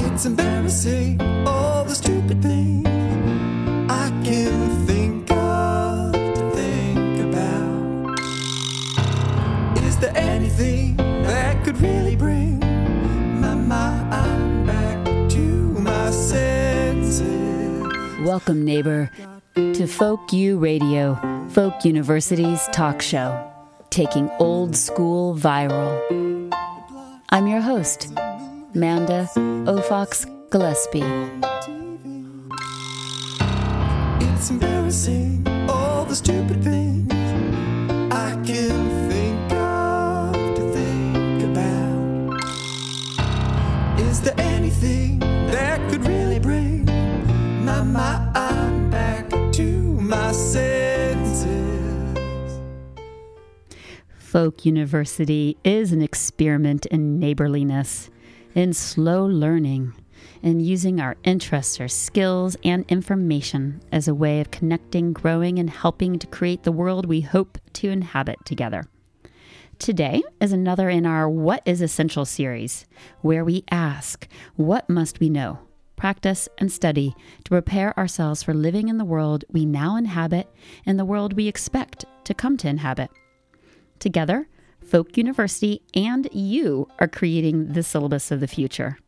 It's embarrassing, all the stupid things I can think of to think about. Is there anything that could really bring my mind back to my senses? Welcome, neighbor, to Folk U Radio, Folk University's talk show, taking old school viral. I'm your host, Manda Ofox Gillespie. It's embarrassing, all the stupid things I can think of to think about. Is there anything that could really bring my mind back to my senses? Folk University is an experiment in neighborliness, in slow learning, in using our interests, our skills, and information as a way of connecting, growing, and helping to create the world we hope to inhabit together. Today is another in our What is Essential series, where we ask, What must we know? Practice and study to prepare ourselves for living in the world we now inhabit and the world we expect to come to inhabit. Together, Folk University and you are creating the syllabus of the future.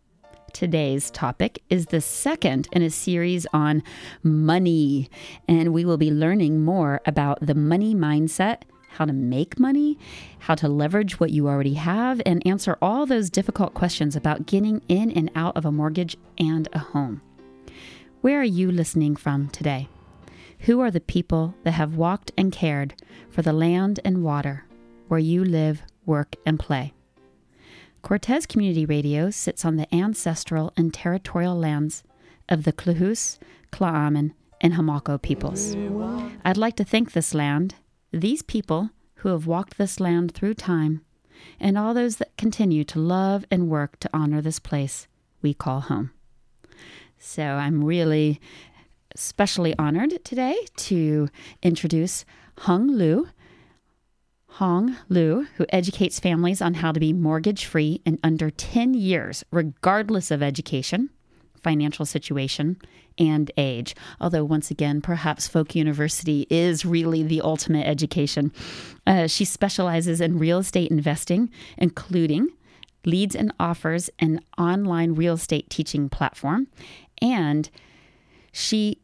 Today's topic is the second in a series on money, and we will be learning more about the money mindset, how to make money, how to leverage what you already have, and answer all those difficult questions about getting in and out of a mortgage and a home. Where are you listening from today? Who are the people that have walked and cared for the land and water where you live, work, and play? Cortes Community Radio sits on the ancestral and territorial lands of the Klahoose, Tla'amin, and Homalco peoples. I'd like to thank this land, these people who have walked this land through time, and all those that continue to love and work to honor this place we call home. So I'm really especially honored today to introduce Hong Lu. Hong Lu, who educates families on how to be mortgage free in under 10 years, regardless of education, financial situation, and age. Although, once again, perhaps Folk University is really the ultimate education. Uh, she specializes in real estate investing, including leads and offers an online real estate teaching platform. And she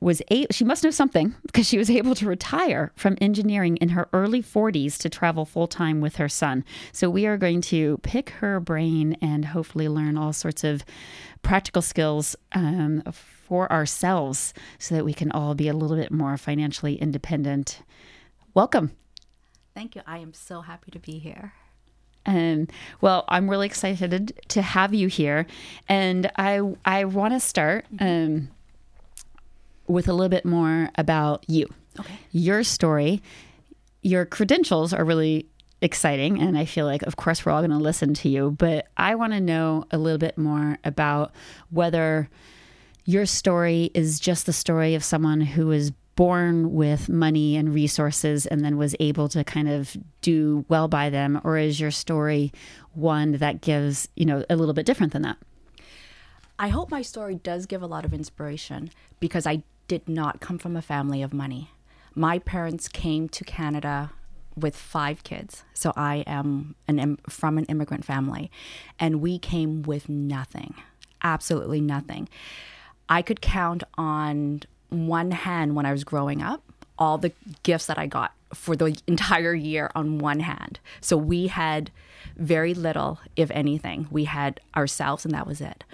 was a she must know something because she was able to retire from engineering in her early 40s to travel full time with her son. So we are going to pick her brain and hopefully learn all sorts of practical skills um, for ourselves so that we can all be a little bit more financially independent. Welcome. Thank you. I am so happy to be here. And well, I'm really excited to have you here, and I I want to start. Um, with a little bit more about you. Okay. Your story, your credentials are really exciting. And I feel like, of course, we're all going to listen to you. But I want to know a little bit more about whether your story is just the story of someone who was born with money and resources and then was able to kind of do well by them or is your story one that gives you know a little bit different than that I hope my story does give a lot of inspiration because I did not come from a family of money. My parents came to Canada with five kids. So I am an from an immigrant family and we came with nothing. Absolutely nothing. I could count on one hand when I was growing up all the gifts that I got for the entire year on one hand. So we had very little, if anything. We had ourselves, and that was it.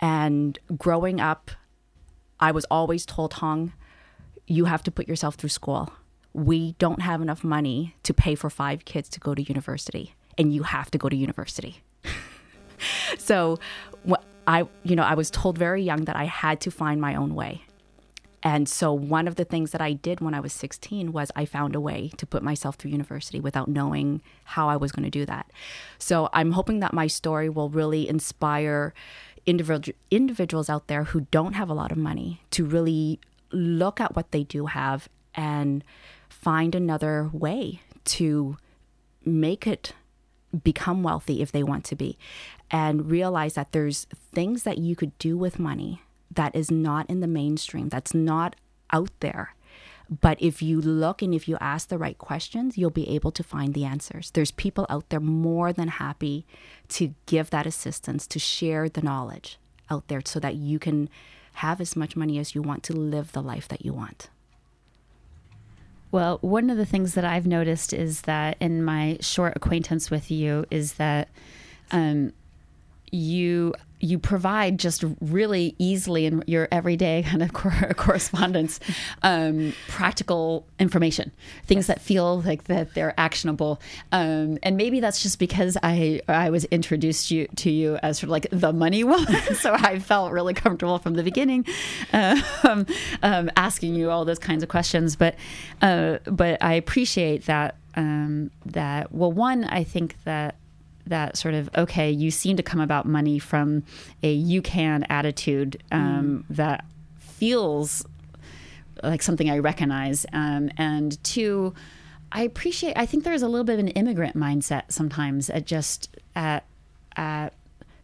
And growing up, I was always told, Hong, you have to put yourself through school. We don't have enough money to pay for five kids to go to university, and you have to go to university. so, I, you know, I was told very young that I had to find my own way. And so one of the things that I did when I was 16 was I found a way to put myself through university without knowing how I was going to do that. So I'm hoping that my story will really inspire individual individuals out there who don't have a lot of money to really look at what they do have and find another way to make it become wealthy if they want to be. and realize that there's things that you could do with money that is not in the mainstream, that's not out there. But if you look and if you ask the right questions, you'll be able to find the answers. There's people out there more than happy to give that assistance, to share the knowledge out there so that you can have as much money as you want to live the life that you want. Well, one of the things that I've noticed is that in my short acquaintance with you is that um, you you provide just really easily in your everyday kind of correspondence um, practical information things that feel like that they're actionable. Um, and maybe that's just because i i was introduced you to you as sort of like the money woman. So i felt really comfortable from the beginning um, um, asking you all those kinds of questions. But uh, but i appreciate that um, that well one i think that that sort of okay you seem to come about money from a you can attitude um, mm. that feels like something i recognize um, and two i appreciate i think there's a little bit of an immigrant mindset sometimes at just at, at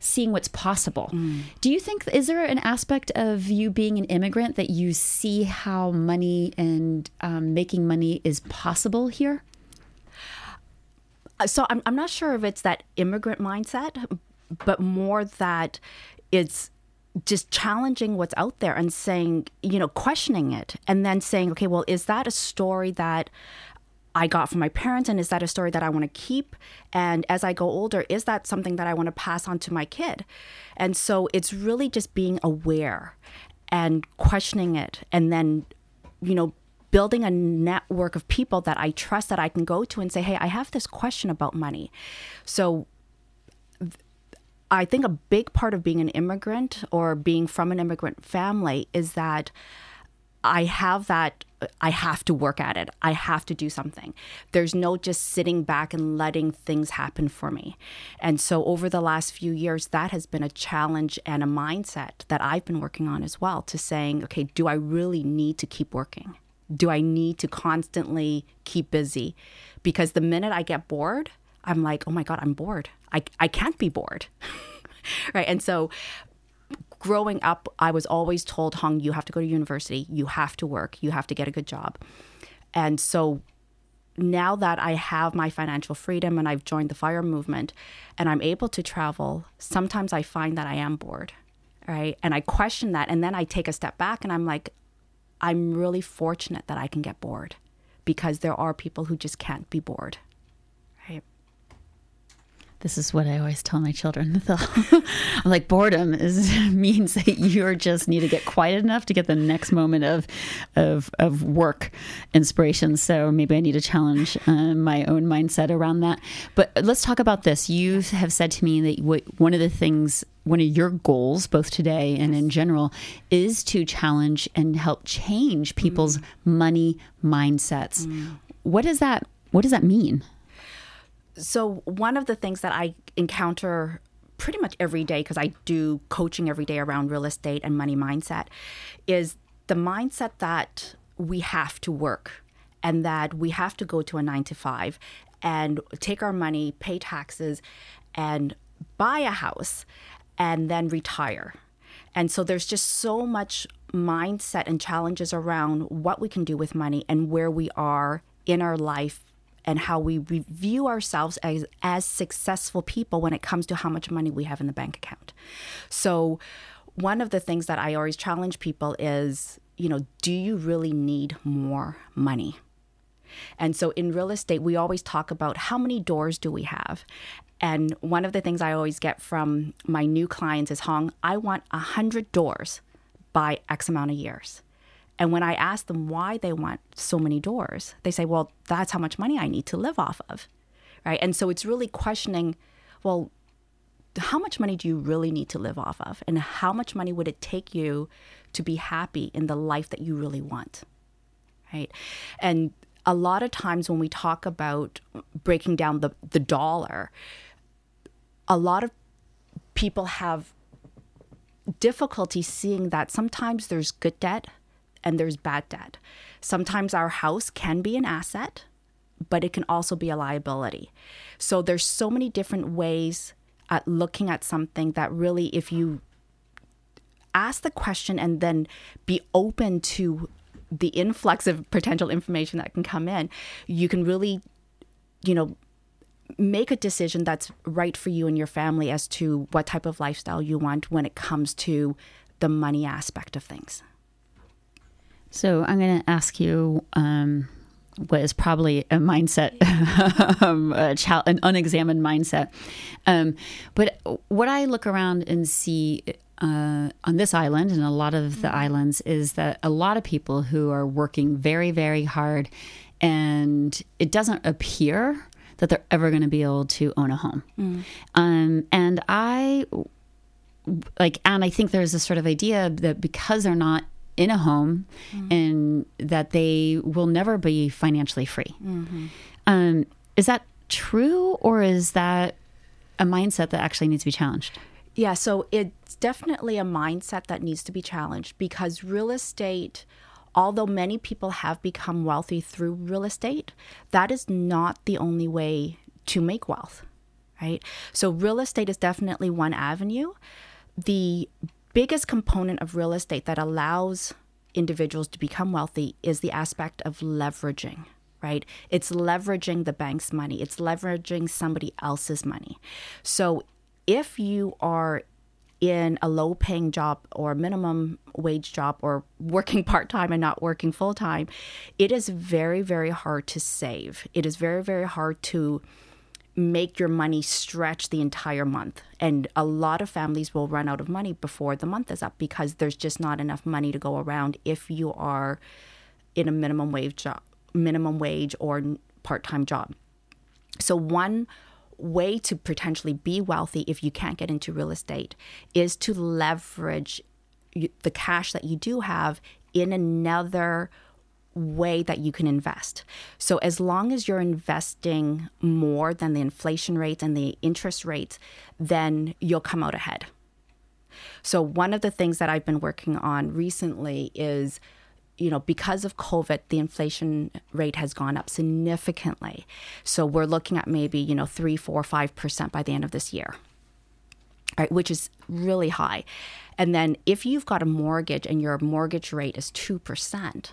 seeing what's possible mm. do you think is there an aspect of you being an immigrant that you see how money and um, making money is possible here Uh, so I'm, I'm not sure if it's that immigrant mindset, but more that it's just challenging what's out there and saying, you know, questioning it and then saying, okay, well, is that a story that I got from my parents? And is that a story that I want to keep? And as I go older, is that something that I want to pass on to my kid? And so it's really just being aware and questioning it and then, you know, building a network of people that I trust that I can go to and say, hey, I have this question about money. So I think a big part of being an immigrant or being from an immigrant family is that I have that I have to work at it. I have to do something. There's no just sitting back and letting things happen for me. And so over the last few years that has been a challenge and a mindset that I've been working on as well to saying, okay, do I really need to keep working? Do I need to constantly keep busy? Because the minute I get bored, I'm like, oh my God, I'm bored. I, I can't be bored. right. And so growing up, I was always told, Hong, you have to go to university, you have to work, you have to get a good job. And so now that I have my financial freedom and I've joined the fire movement and I'm able to travel, sometimes I find that I am bored. Right. And I question that. And then I take a step back and I'm like, I'm really fortunate that I can get bored because there are people who just can't be bored. This is what I always tell my children. I'm like, boredom is means that you just need to get quiet enough to get the next moment of of of work inspiration. So maybe I need to challenge uh, my own mindset around that. But let's talk about this. You have said to me that one of the things one of your goals, both today and in general, is to challenge and help change people's mm. money mindsets. Mm. What does that What does that mean? So one of the things that I encounter pretty much every day because I do coaching every day around real estate and money mindset is the mindset that we have to work and that we have to go to a 9 to 5 and take our money, pay taxes and buy a house and then retire. And so there's just so much mindset and challenges around what we can do with money and where we are in our life and how we view ourselves as, as successful people when it comes to how much money we have in the bank account. So, one of the things that I always challenge people is, you know, do you really need more money? And so in real estate, we always talk about how many doors do we have? And one of the things I always get from my new clients is, Hong, I want 100 doors by X amount of years. And when I ask them why they want so many doors, they say, well, that's how much money I need to live off of. Right. And so it's really questioning, well, how much money do you really need to live off of? And how much money would it take you to be happy in the life that you really want? Right. And a lot of times when we talk about breaking down the, the dollar, a lot of people have difficulty seeing that sometimes there's good debt and there's bad debt. Sometimes our house can be an asset, but it can also be a liability. So there's so many different ways at looking at something that really, if you ask the question and then be open to the influx of potential information that can come in, you can really, you know, make a decision that's right for you and your family as to what type of lifestyle you want when it comes to the money aspect of things. So I'm going to ask you um, what is probably a mindset, um, a child, an unexamined mindset. Um, but what I look around and see uh, on this island and a lot of the islands is that a lot of people who are working very, very hard, and it doesn't appear that they're ever going to be able to own a home. Um, and I like, and I think there's this sort of idea that because they're not in a home and that they will never be financially free. Um, is that true or is that a mindset that actually needs to be challenged? Yeah, so it's definitely a mindset that needs to be challenged because real estate, although many people have become wealthy through real estate, that is not the only way to make wealth, right? So, real estate is definitely one avenue. The biggest component of real estate that allows individuals to become wealthy is the aspect of leveraging right? It's leveraging the bank's money, it's leveraging somebody else's money. So if you are in a low paying job or minimum wage job or working part time and not working full time, it is very, very hard to save. It is very, very hard to make your money stretch the entire month. And a lot of families will run out of money before the month is up because there's just not enough money to go around if you are in a minimum wage job, minimum wage or part-time job. So one way to potentially be wealthy if you can't get into real estate is to leverage the cash that you do have in another way that you can invest. So as long as you're investing more than the inflation rate and the interest rate, then you'll come out ahead. So one of the things that I've been working on recently is you know, because of COVID, the inflation rate has gone up significantly. So we're looking at maybe, you know, three, four, five percent by the end of this year. Right, which is really high. And then if you've got a mortgage and your mortgage rate is two percent,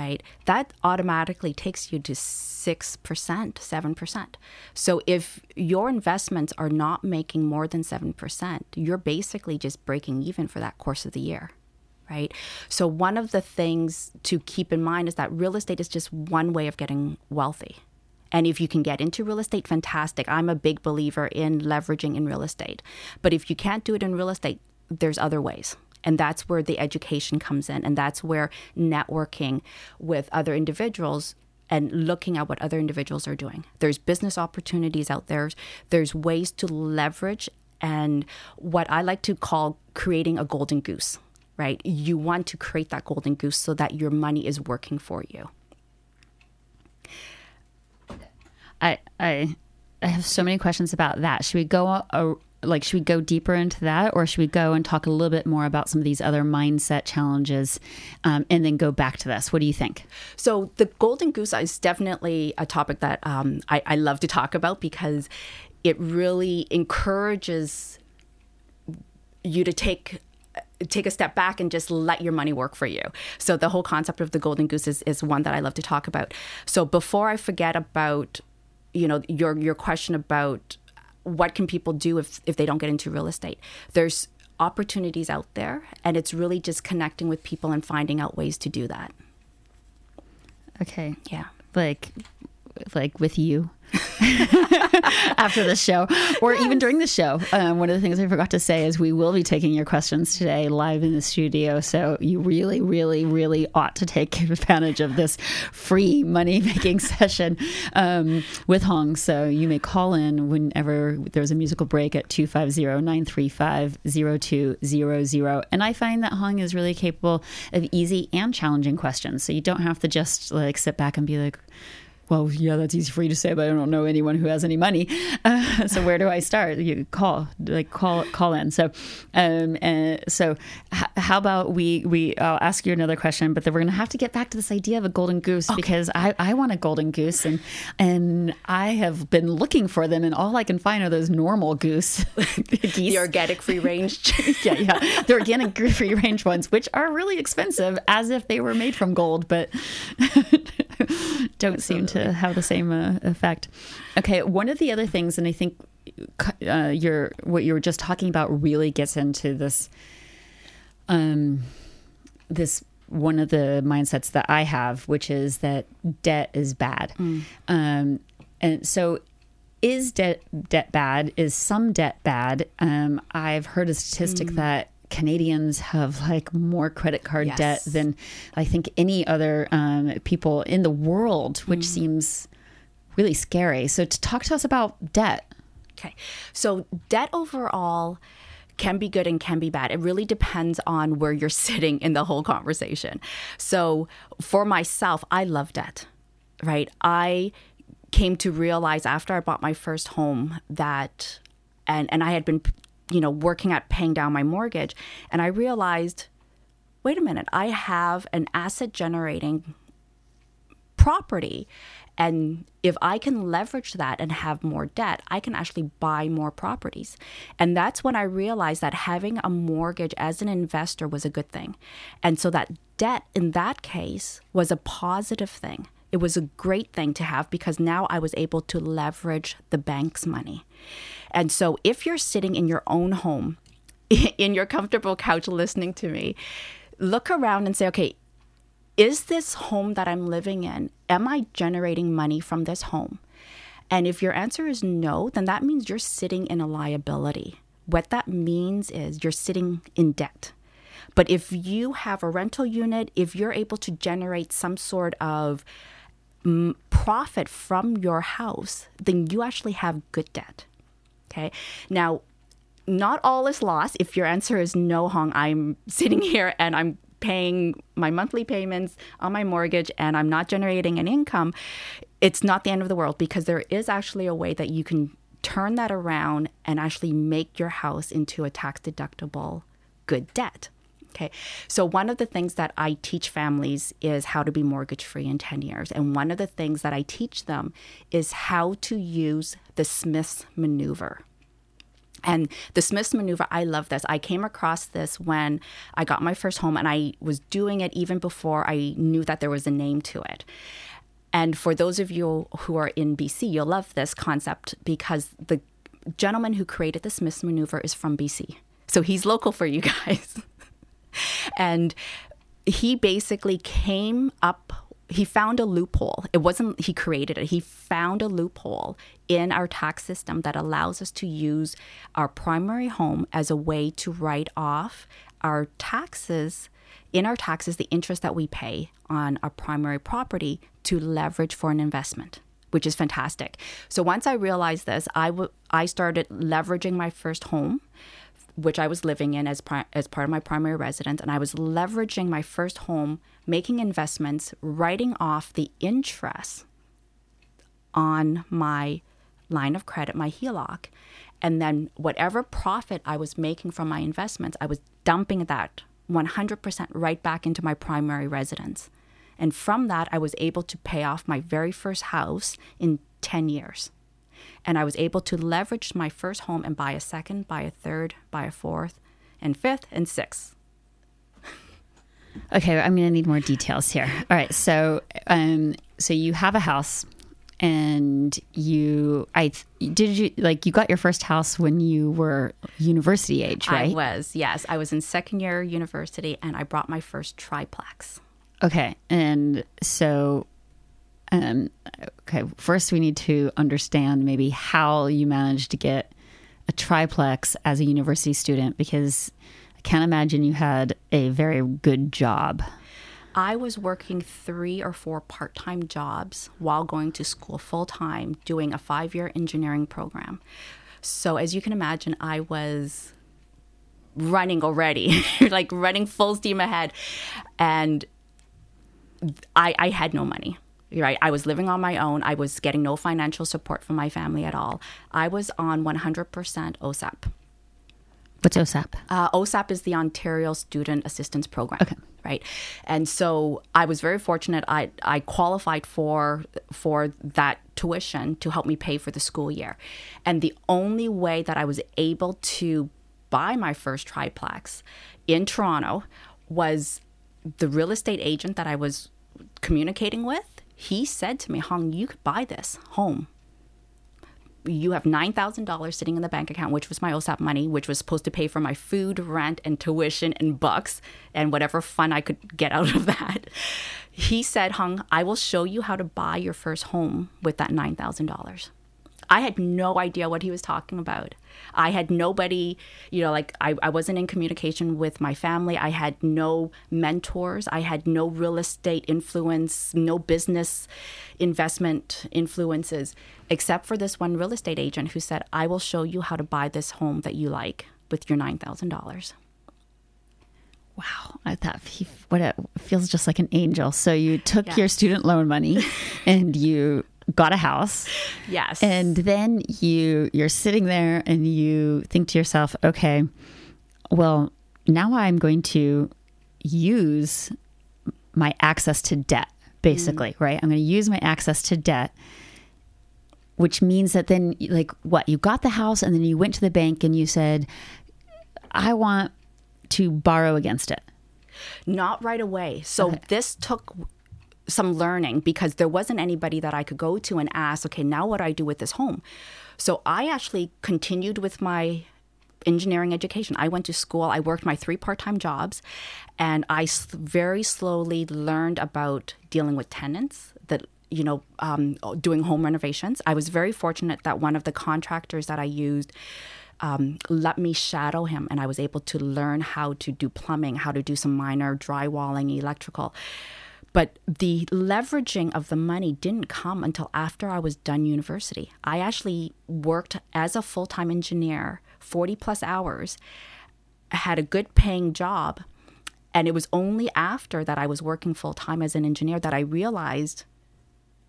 right, that automatically takes you to six percent, seven percent. So if your investments are not making more than seven percent, you're basically just breaking even for that course of the year right? So, one of the things to keep in mind is that real estate is just one way of getting wealthy. And if you can get into real estate, fantastic. I'm a big believer in leveraging in real estate. But if you can't do it in real estate, there's other ways. And that's where the education comes in. And that's where networking with other individuals and looking at what other individuals are doing. There's business opportunities out there, there's ways to leverage and what I like to call creating a golden goose right? You want to create that golden goose so that your money is working for you. I I I have so many questions about that. Should we go uh, like should we go deeper into that, or should we go and talk a little bit more about some of these other mindset challenges, um, and then go back to this? What do you think? So the golden goose is definitely a topic that um, I, I love to talk about because it really encourages you to take take a step back and just let your money work for you. So the whole concept of the golden goose is, is one that I love to talk about. So before I forget about, you know, your your question about what can people do if if they don't get into real estate, there's opportunities out there, and it's really just connecting with people and finding out ways to do that. Okay, Yeah. like like with you after the show or even during the show. Um, one of the things I forgot to say is we will be taking your questions today live in the studio. So you really, really, really ought to take advantage of this free money making session um, with Hong. So you may call in whenever there's a musical break at 250 935 0200. And I find that Hong is really capable of easy and challenging questions. So you don't have to just like sit back and be like, well, yeah, that's easy for you to say, but I don't know anyone who has any money. Uh, so where do I start? You call, like call, call in. So, um, and so h- how about we, we, I'll ask you another question, but then we're going to have to get back to this idea of a golden goose okay. because I, I want a golden goose and, and I have been looking for them and all I can find are those normal goose geese. The organic free range. yeah, yeah. The organic free range ones, which are really expensive as if they were made from gold, but don't seem to have the same uh, effect. Okay, one of the other things, and I think uh, your what you were just talking about really gets into this. Um, this one of the mindsets that I have, which is that debt is bad. Mm. Um, and so, is debt debt bad? Is some debt bad? Um, I've heard a statistic mm. that Canadians have like more credit card yes. debt than I think any other um, people in the world, which mm. seems really scary. So, to talk to us about debt. Okay. So, debt overall can be good and can be bad. It really depends on where you're sitting in the whole conversation. So, for myself, I love debt, right? I came to realize after I bought my first home that and and I had been you know, working at paying down my mortgage. And I realized, wait a minute, I have an asset generating property. And if I can leverage that and have more debt, I can actually buy more properties. And that's when I realized that having a mortgage as an investor was a good thing. And so that debt in that case was a positive thing. It was a great thing to have because now I was able to leverage the bank's money. And so if you're sitting in your own home, in your comfortable couch listening to me, look around and say, okay, is this home that I'm living in, am I generating money from this home? And if your answer is no, then that means you're sitting in a liability. What that means is you're sitting in debt. But if you have a rental unit, if you're able to generate some sort of mm, profit from your house, then you actually have good debt. Okay. Now, not all is lost. If your answer is no, Hong, I'm sitting here and I'm paying my monthly payments on my mortgage and I'm not generating an income, it's not the end of the world because there is actually a way that you can turn that around and actually make your house into a tax deductible good debt. Okay. So, one of the things that I teach families is how to be mortgage free in 10 years. And one of the things that I teach them is how to use the Smith's maneuver. And the Smith's maneuver, I love this. I came across this when I got my first home, and I was doing it even before I knew that there was a name to it. And for those of you who are in BC, you'll love this concept because the gentleman who created the Smith's maneuver is from BC. So he's local for you guys. and he basically came up he found a loophole. It wasn't he created it. He found a loophole in our tax system that allows us to use our primary home as a way to write off our taxes in our taxes the interest that we pay on our primary property to leverage for an investment which is fantastic. So once I realized this, I, w- I started leveraging my first home which I was living in as, pri- as part of my primary residence, and I was leveraging my first home, making investments, writing off the interest on my line of credit, my HELOC. And then whatever profit I was making from my investments, I was dumping that 100% right back into my primary residence. And from that, I was able to pay off my very first house in 10 years. And I was able to leverage my first home and buy a second, buy a third, buy a fourth, and fifth, and sixth. Okay, I'm going to need more details here. All right, so um, so you have a house, and you, I did you like you got your first house when you were university age, right? I was, yes. I was in second year university, and I brought my first triplex. Okay, and so um, okay, first we need to understand maybe how you managed to get a triplex as a university student because I can't imagine you had a very good job. I was working three or four part time jobs while going to school full time, doing a five year engineering program. So, as you can imagine, I was running already, like running full steam ahead. And I, I had no money Right. I was living on my own. I was getting no financial support from my family at all. I was on 100% OSAP. What's OSAP? Uh, OSAP is the Ontario Student Assistance Program. Okay. Right. And so I was very fortunate. I, I qualified for for that tuition to help me pay for the school year. And the only way that I was able to buy my first triplex in Toronto was the real estate agent that I was communicating with. He said to me, Hong, you could buy this home you have $9,000 sitting in the bank account, which was my OSAP money, which was supposed to pay for my food, rent, and tuition and bucks and whatever fun I could get out of that. He said, Hong, I will show you how to buy your first home with that $9,000. I had no idea what he was talking about. I had nobody, you know, like I, I wasn't in communication with my family. I had no mentors. I had no real estate influence, no business investment influences, except for this one real estate agent who said, I will show you how to buy this home that you like with your $9,000. Wow, I thought he, what it feels just like an angel. So you took Yeah. your student loan money and you got a house. Yes. And then you you're sitting there and you think to yourself, okay, well, now I'm going to use my access to debt, basically, mm. right? I'm going to use my access to debt, which means that then, like, what? You got the house and then you went to the bank and you said, I want to borrow against it. not right away. So this took some learning because there wasn't anybody that I could go to and ask, okay, now what do I do with this home? So I actually continued with my engineering education. I went to school, I worked my three part time jobs, and I very slowly learned about dealing with tenants that you know, um, doing home renovations. I was very fortunate that one of the contractors that I used um, let me shadow him, and I was able to learn how to do plumbing, how to do some minor drywalling, electrical. But the leveraging of the money didn't come until after I was done university. I actually worked as a full time engineer, 40 plus hours, had a good paying job. And it was only after that I was working full time as an engineer that I realized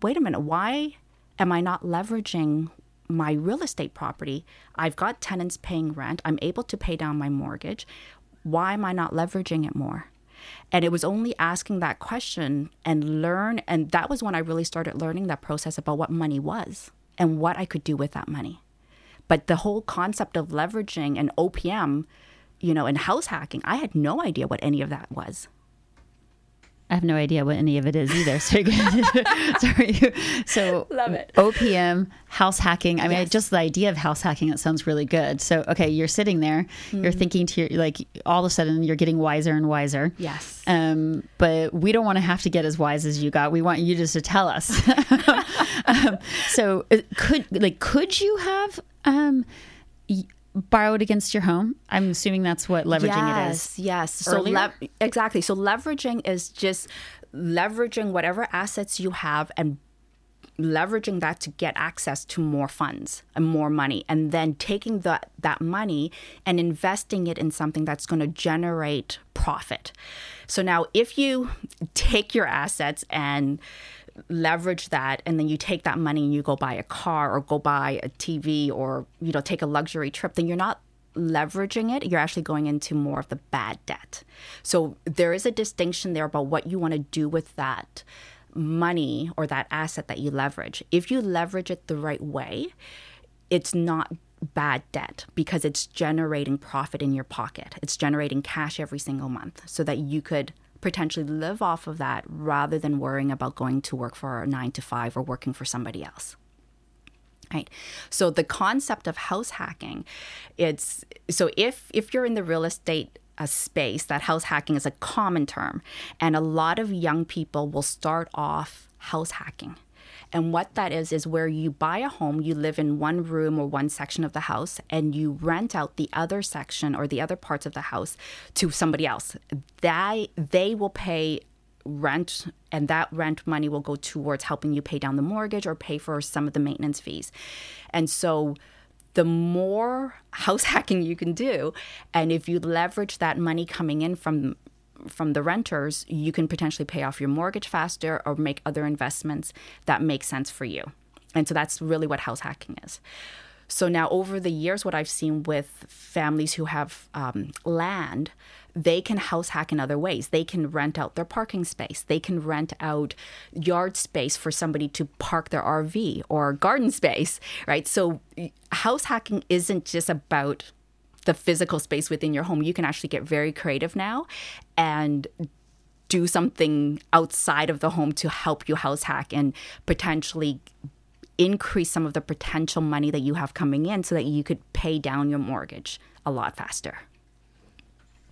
wait a minute, why am I not leveraging my real estate property? I've got tenants paying rent, I'm able to pay down my mortgage. Why am I not leveraging it more? And it was only asking that question and learn. And that was when I really started learning that process about what money was and what I could do with that money. But the whole concept of leveraging and OPM, you know, and house hacking, I had no idea what any of that was. I have no idea what any of it is either. So, sorry. So, Love it. OPM, house hacking. I mean, Yes. just the idea of house hacking, it sounds really good. So, okay, you're sitting there, Hmm. you're thinking to your, like, all of a sudden you're getting wiser and wiser. Yes. Um, but we don't want to have to get as wise as you got. We want you just to tell us. um, so, uh, could like could you have um, y- borrowed against your home? I'm assuming that's what leveraging it is. yes, Yes. So lev- exactly. So leveraging is just leveraging whatever assets you have and leveraging that to get access to more funds and more money and then taking that that money and investing it in something that's going to generate profit. So now if you take your assets and leverage that and then you take that money and you go buy a car or go buy a TV or you know take a luxury trip then you're not leveraging it. You're actually going into more of the bad debt. So there is a distinction there about what you want to do with that money or that asset that you leverage. If you leverage it the right way it's not bad debt because it's generating profit in your pocket. It's generating cash every single month so that you could potentially live off of that rather than worrying about going to work for a nine to five or working for somebody else. Right. So the concept of house hacking, it's so if if you're in the real estate uh, space, that house hacking is a common term, and a lot of young people will start off house hacking. And what that is, is where you buy a home, you live in one room or one section of the house, and you rent out the other section or the other parts of the house to somebody else. They, they will pay rent, and that rent money will go towards helping you pay down the mortgage or pay for some of the maintenance fees. And so the more house hacking you can do, and if you leverage that money coming in from from the renters, you can potentially pay off your mortgage faster or make other investments that make sense for you. And so that's really what house hacking is. So now, over the years, what I've seen with families who have um, land, they can house hack in other ways. They can rent out their parking space. They can rent out yard space for somebody to park their RV or garden space, right? So, house hacking isn't just about the physical space within your home. You can actually get very creative now and do something outside of the home to help you house hack and potentially increase some of the potential money that you have coming in so that you could pay down your mortgage a lot faster.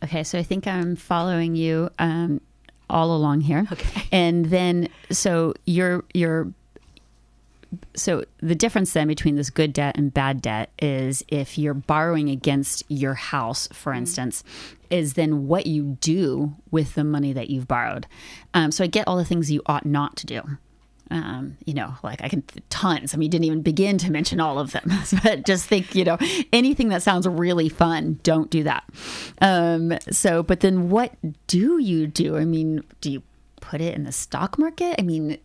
Okay, so I think I'm following you um, all along here. Okay. And then, so you're you're so the difference then between this good debt and bad debt is if you're borrowing against your house, for Mm-hmm. instance, is then what you do with the money that you've borrowed. Um, so I get all the things you ought not to do. Um, you know, like I can tons. I mean, you didn't even begin to mention all of them, but just think, you know, anything that sounds really fun, don't do that. Um, so, but then what do you do? I mean, do you put it in the stock market? I mean,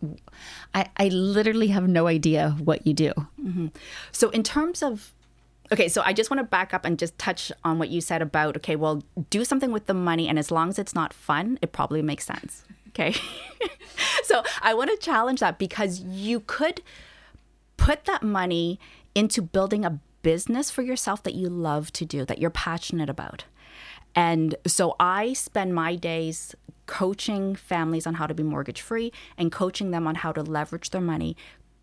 I, I literally have no idea what you do. Mm-hmm. So, in terms of Okay, so I just want to back up and just touch on what you said about okay, well, do something with the money, and as long as it's not fun, it probably makes sense. Okay. so I want to challenge that because you could put that money into building a business for yourself that you love to do, that you're passionate about. And so I spend my days coaching families on how to be mortgage free and coaching them on how to leverage their money,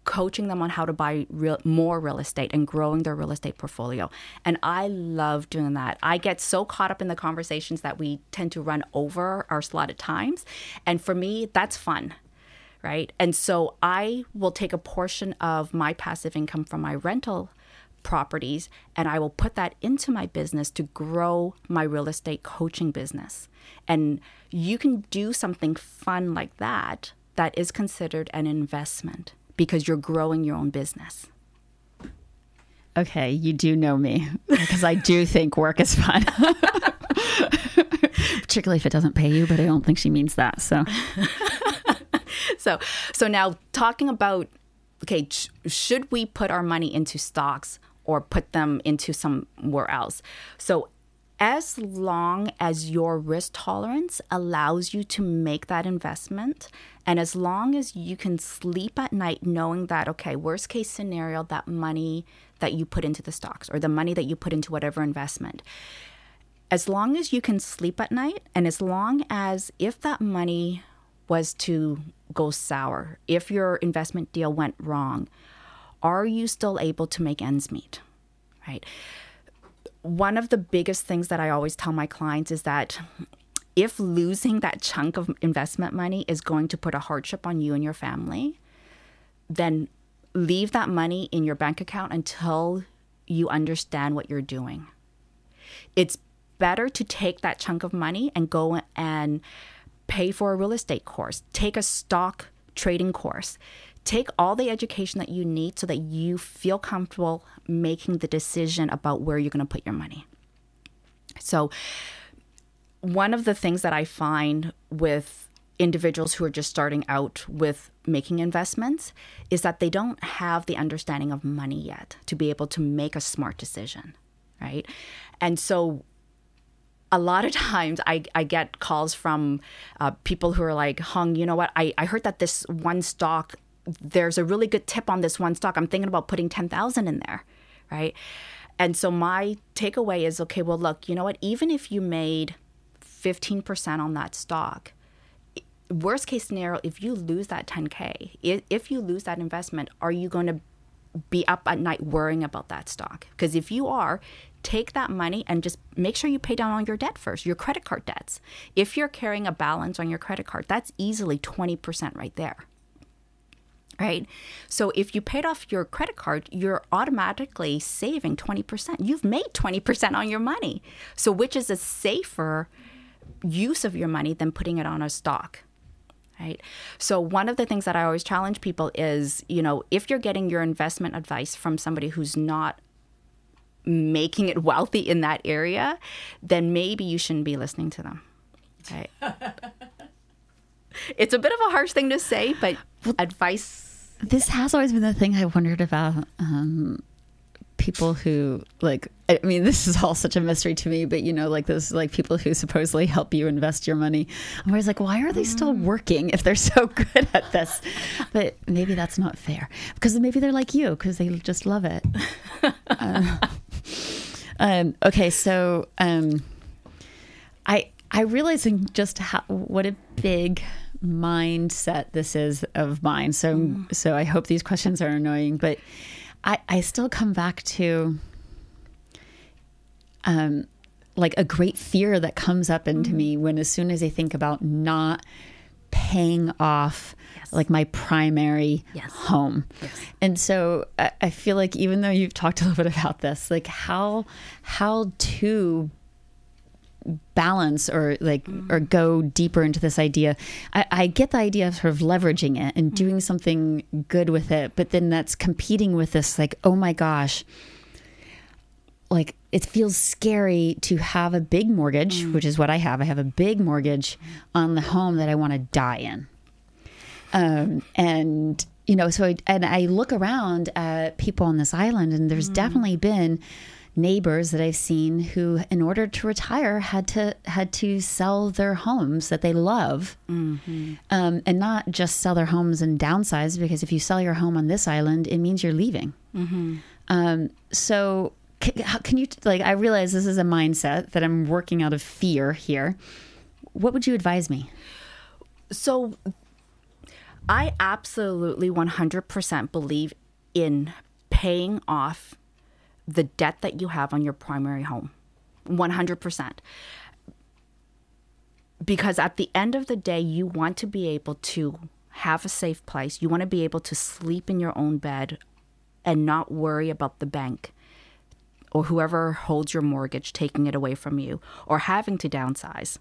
coaching them on how to buy real, more real estate and growing their real estate portfolio. And I love doing that. I get so caught up in the conversations that we tend to run over our slotted times. And for me, that's fun right? And so I will take a portion of my passive income from my rental properties and I will put that into my business to grow my real estate coaching business. And you can do something fun like that that is considered an investment because you're growing your own business. Okay, you do know me because I do think work is fun. Particularly if it doesn't pay you, but I don't think she means that. So, So so now talking about okay, sh- should we put our money into stocks or put them into somewhere else? So as long as your risk tolerance allows you to make that investment and as long as you can sleep at night knowing that okay worst case scenario that money that you put into the stocks or the money that you put into whatever investment as long as you can sleep at night and as long as if that money was to go sour if your investment deal went wrong are you still able to make ends meet right? One of the biggest things that I always tell my clients is that if losing that chunk of investment money is going to put a hardship on you and your family, then leave that money in your bank account until you understand what you're doing. It's better to take that chunk of money and go and pay for a real estate course, take a stock trading course, take all the education that you need so that you feel comfortable making the decision about where you're going to put your money. So, one of the things that I find with individuals who are just starting out with making investments is that they don't have the understanding of money yet to be able to make a smart decision, right? And so a lot of times I, I get calls from uh, people who are like, Hong, you know what? I, I heard that this one stock, there's a really good tip on this one stock. I'm thinking about putting 10,000 in there, right? And so my takeaway is okay, well, look, you know what? Even if you made 15% on that stock, worst case scenario, if you lose that 10K, if, you lose that investment, are you going to be up at night worrying about that stock? Because if you are, take that money and just make sure you pay down all your debt first, your credit card debts. If you're carrying a balance on your credit card, that's easily 20% right there. Right? So if you paid off your credit card, you're automatically saving 20%. You've made 20% on your money. So which is a safer use of your money than putting it on a stock? right? So one of the things that I always challenge people is, you know, if you're getting your investment advice from somebody who's not making it wealthy in that area, then maybe you shouldn't be listening to them. Right. it's a bit of a harsh thing to say, but advice. This has always been the thing I wondered about um, people who like. I mean, this is all such a mystery to me, but you know, like those like people who supposedly help you invest your money. I'm always like, why are they still working if they're so good at this? But maybe that's not fair because maybe they're like you because they just love it. Uh, um, okay, so um, I I realizing just how what a big mindset this is of mine. So so I hope these questions are annoying, but I I still come back to um like a great fear that comes up into me when as soon as I think about not paying off Yes. like my primary Yes. home. Yes. And so I, I feel like even though you've talked a little bit about this, like how how to balance or like mm-hmm. or go deeper into this idea. I, I get the idea of sort of leveraging it and doing mm-hmm. something good with it, but then that's competing with this like, oh my gosh, like it feels scary to have a big mortgage, mm. which is what I have. I have a big mortgage mm-hmm. on the home that I want to die in. Um, and you know, so I, and I look around at people on this island, and there's mm. definitely been neighbors that I've seen who, in order to retire, had to had to sell their homes that they love, um, and not just sell their homes and downsize. Because if you sell your home on this island, it means you're leaving. Um, so can, how can you like? I realize this is a mindset that I'm working out of fear here. What would you advise me? So I absolutely 100% believe in paying off the debt that you have on your primary home. 100%. Because at the end of the day, you want to be able to have a safe place. You want to be able to sleep in your own bed and not worry about the bank or whoever holds your mortgage taking it away from you or having to downsize.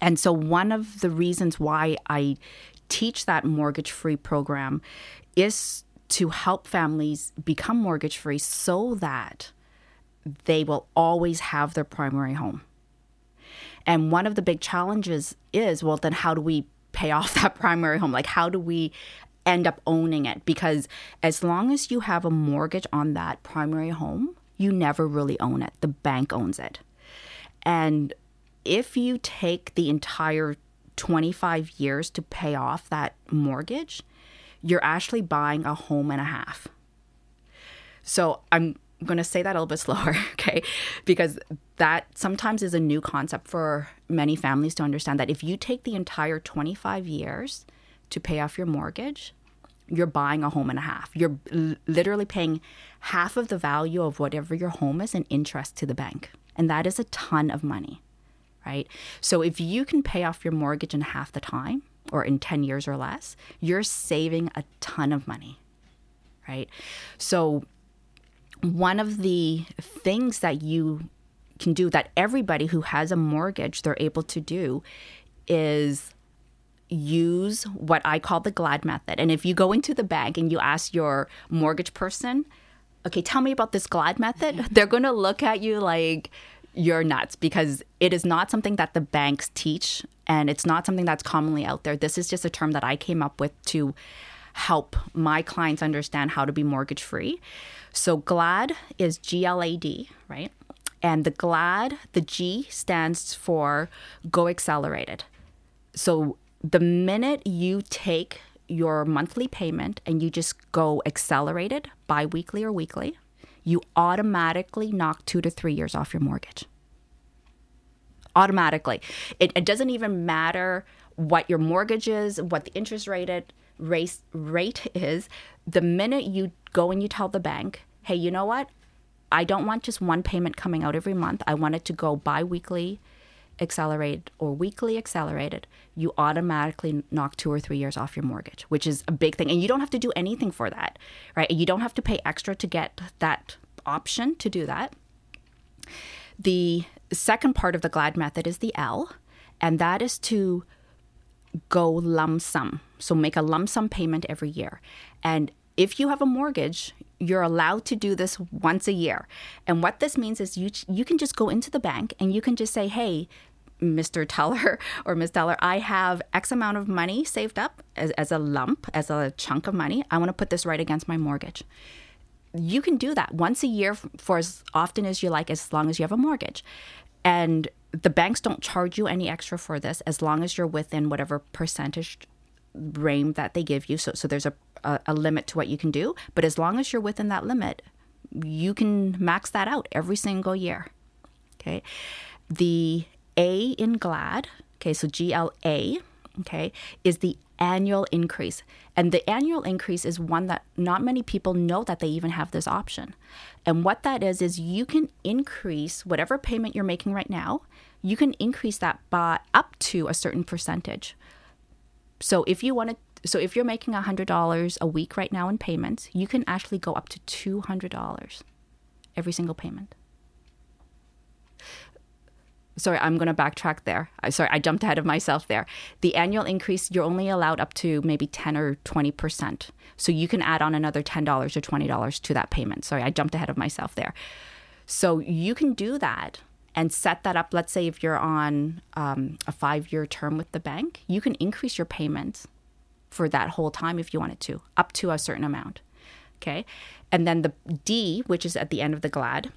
And so, one of the reasons why I teach that mortgage free program is to help families become mortgage free so that they will always have their primary home. And one of the big challenges is well, then how do we pay off that primary home? Like, how do we end up owning it? Because as long as you have a mortgage on that primary home, you never really own it. The bank owns it. And if you take the entire 25 years to pay off that mortgage, you're actually buying a home and a half. So I'm going to say that a little bit slower, okay? Because that sometimes is a new concept for many families to understand that if you take the entire 25 years to pay off your mortgage, you're buying a home and a half. You're literally paying half of the value of whatever your home is in interest to the bank. And that is a ton of money, right? So if you can pay off your mortgage in half the time or in 10 years or less, you're saving a ton of money, right? So one of the things that you can do that everybody who has a mortgage they're able to do is use what I call the GLAD method. And if you go into the bank and you ask your mortgage person, okay, tell me about this GLAD method, mm-hmm. they're going to look at you like you're nuts because it is not something that the banks teach and it's not something that's commonly out there. This is just a term that I came up with to help my clients understand how to be mortgage free. So GLAD is G L A D, right? And the GLAD, the G stands for Go Accelerated. So the minute you take your monthly payment and you just go accelerated bi-weekly or weekly, you automatically knock two to three years off your mortgage. Automatically. It, it doesn't even matter what your mortgage is, what the interest rate, it, rate, rate is. The minute you go and you tell the bank, hey, you know what? I don't want just one payment coming out every month. I want it to go bi weekly accelerated or weekly accelerated, you automatically knock two or three years off your mortgage, which is a big thing. And you don't have to do anything for that, right? You don't have to pay extra to get that option to do that. The second part of the GLAD method is the L, and that is to go lump sum. So make a lump sum payment every year. And if you have a mortgage, you're allowed to do this once a year. And what this means is you you can just go into the bank and you can just say, "Hey, Mr. Teller or Ms. Teller, I have X amount of money saved up as, as a lump, as a chunk of money. I want to put this right against my mortgage. You can do that once a year for as often as you like, as long as you have a mortgage. And the banks don't charge you any extra for this as long as you're within whatever percentage range that they give you. So, so there's a, a, a limit to what you can do. But as long as you're within that limit, you can max that out every single year. Okay. The A in GLAD, okay, so GLA, okay, is the annual increase. And the annual increase is one that not many people know that they even have this option. And what that is, is you can increase whatever payment you're making right now, you can increase that by up to a certain percentage. So if you want to so if you're making $100 a week right now in payments, you can actually go up to $200 every single payment. Sorry, I'm going to backtrack there. Sorry, I jumped ahead of myself there. The annual increase, you're only allowed up to maybe 10 or 20%. So you can add on another $10 or $20 to that payment. Sorry, I jumped ahead of myself there. So you can do that and set that up. Let's say if you're on um, a five year term with the bank, you can increase your payment for that whole time if you wanted to, up to a certain amount. Okay. And then the D, which is at the end of the GLAD,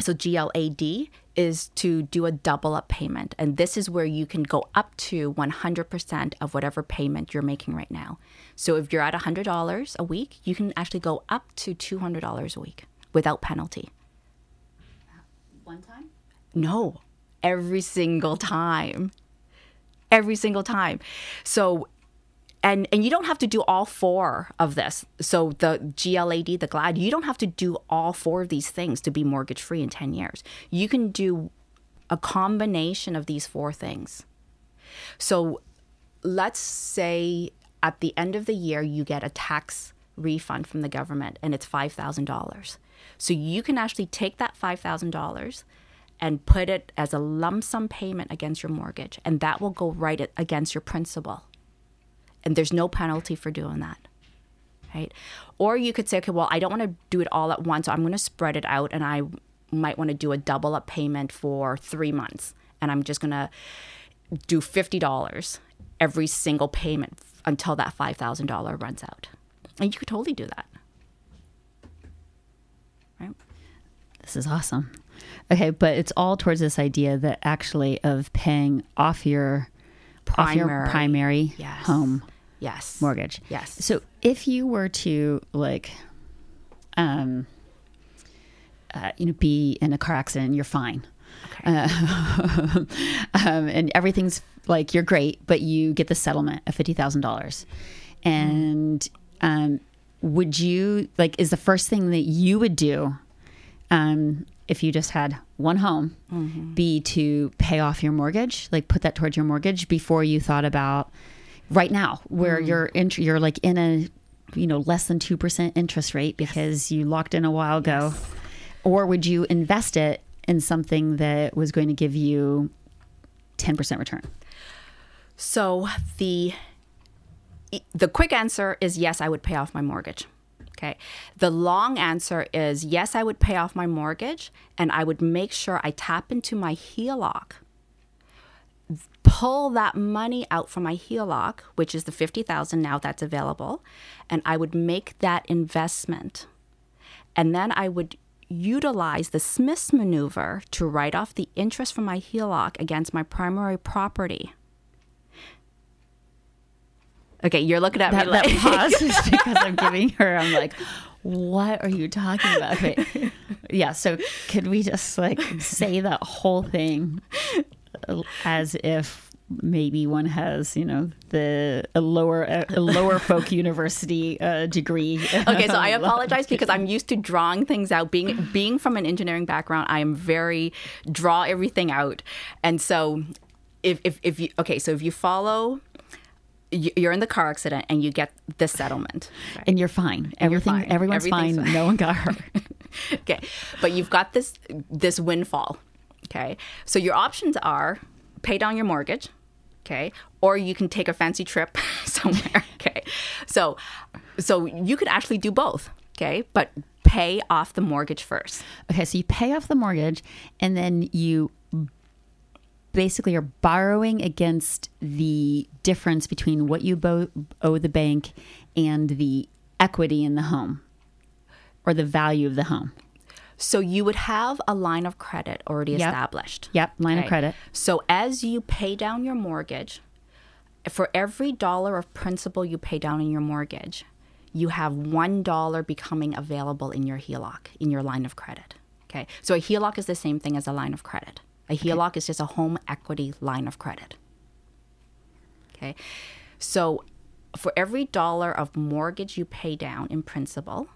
so GLAD is to do a double up payment. And this is where you can go up to 100% of whatever payment you're making right now. So if you're at $100 a week, you can actually go up to $200 a week without penalty. One time? No, every single time. Every single time. So and and you don't have to do all four of this. So the GLAD, the GLAD, you don't have to do all four of these things to be mortgage free in 10 years. You can do a combination of these four things. So let's say at the end of the year you get a tax refund from the government and it's $5,000. So you can actually take that $5,000 and put it as a lump sum payment against your mortgage and that will go right against your principal and there's no penalty for doing that right or you could say okay well i don't want to do it all at once so i'm going to spread it out and i might want to do a double up payment for three months and i'm just going to do $50 every single payment until that $5000 runs out and you could totally do that right This is awesome. Okay, but it's all towards this idea that actually of paying off your off your Primary. primary Yes. home yes mortgage. Yes. So if you were to like, um, uh, you know, be in a car accident, you're fine. okay um, and everything's like you're great, but you get the settlement of fifty thousand dollars. And um, would you like is the first thing that you would do um, if you just had one home be to pay off your mortgage, like put that towards your mortgage before you thought about right now where mm. you're in, you're like in a you know less than two percent interest rate because you locked in a while ago, or would you invest it in something that was going to give you ten percent return? So the the quick answer is yes, I would pay off my mortgage. Okay. The long answer is yes, I would pay off my mortgage and I would make sure I tap into my HELOC. Pull that money out from my HELOC, which is the 50,000 now that's available, and I would make that investment. And then I would utilize the Smith's maneuver to write off the interest from my HELOC against my primary property. Okay, you're looking at That, me that like pause is because I'm giving her. I'm like, what are you talking about? Okay. Yeah. So could we just like say that whole thing as if maybe one has, you know, the a lower a lower folk university uh, degree? okay, so I apologize because I'm used to drawing things out. Being being from an engineering background, I am very draw everything out, and so if if, if you okay, so if you follow. you- You're in the car accident and you get the settlement. and you're fine. Everything, fine. everyone's fine. fine. No one got hurt. okay but you've got this this windfall okay? So your options are pay down your mortgage okay? Or you can take a fancy trip somewhere okay? So so you could actually do both okay? But pay off the mortgage first. Okay, so you pay off the mortgage and then you basically are borrowing against the difference between what you bo- owe the bank and the equity in the home or the value of the home. So you would have a line of credit already Yep. established. Yep, line of credit. So as you pay down your mortgage, for every dollar of principal you pay down in your mortgage, you have one dollar becoming available in your HELOC, in your line of credit. Okay. So a HELOC is the same thing as a line of credit. A HELOC is just a home equity line of credit. Okay. So for every dollar of mortgage you pay down in principal,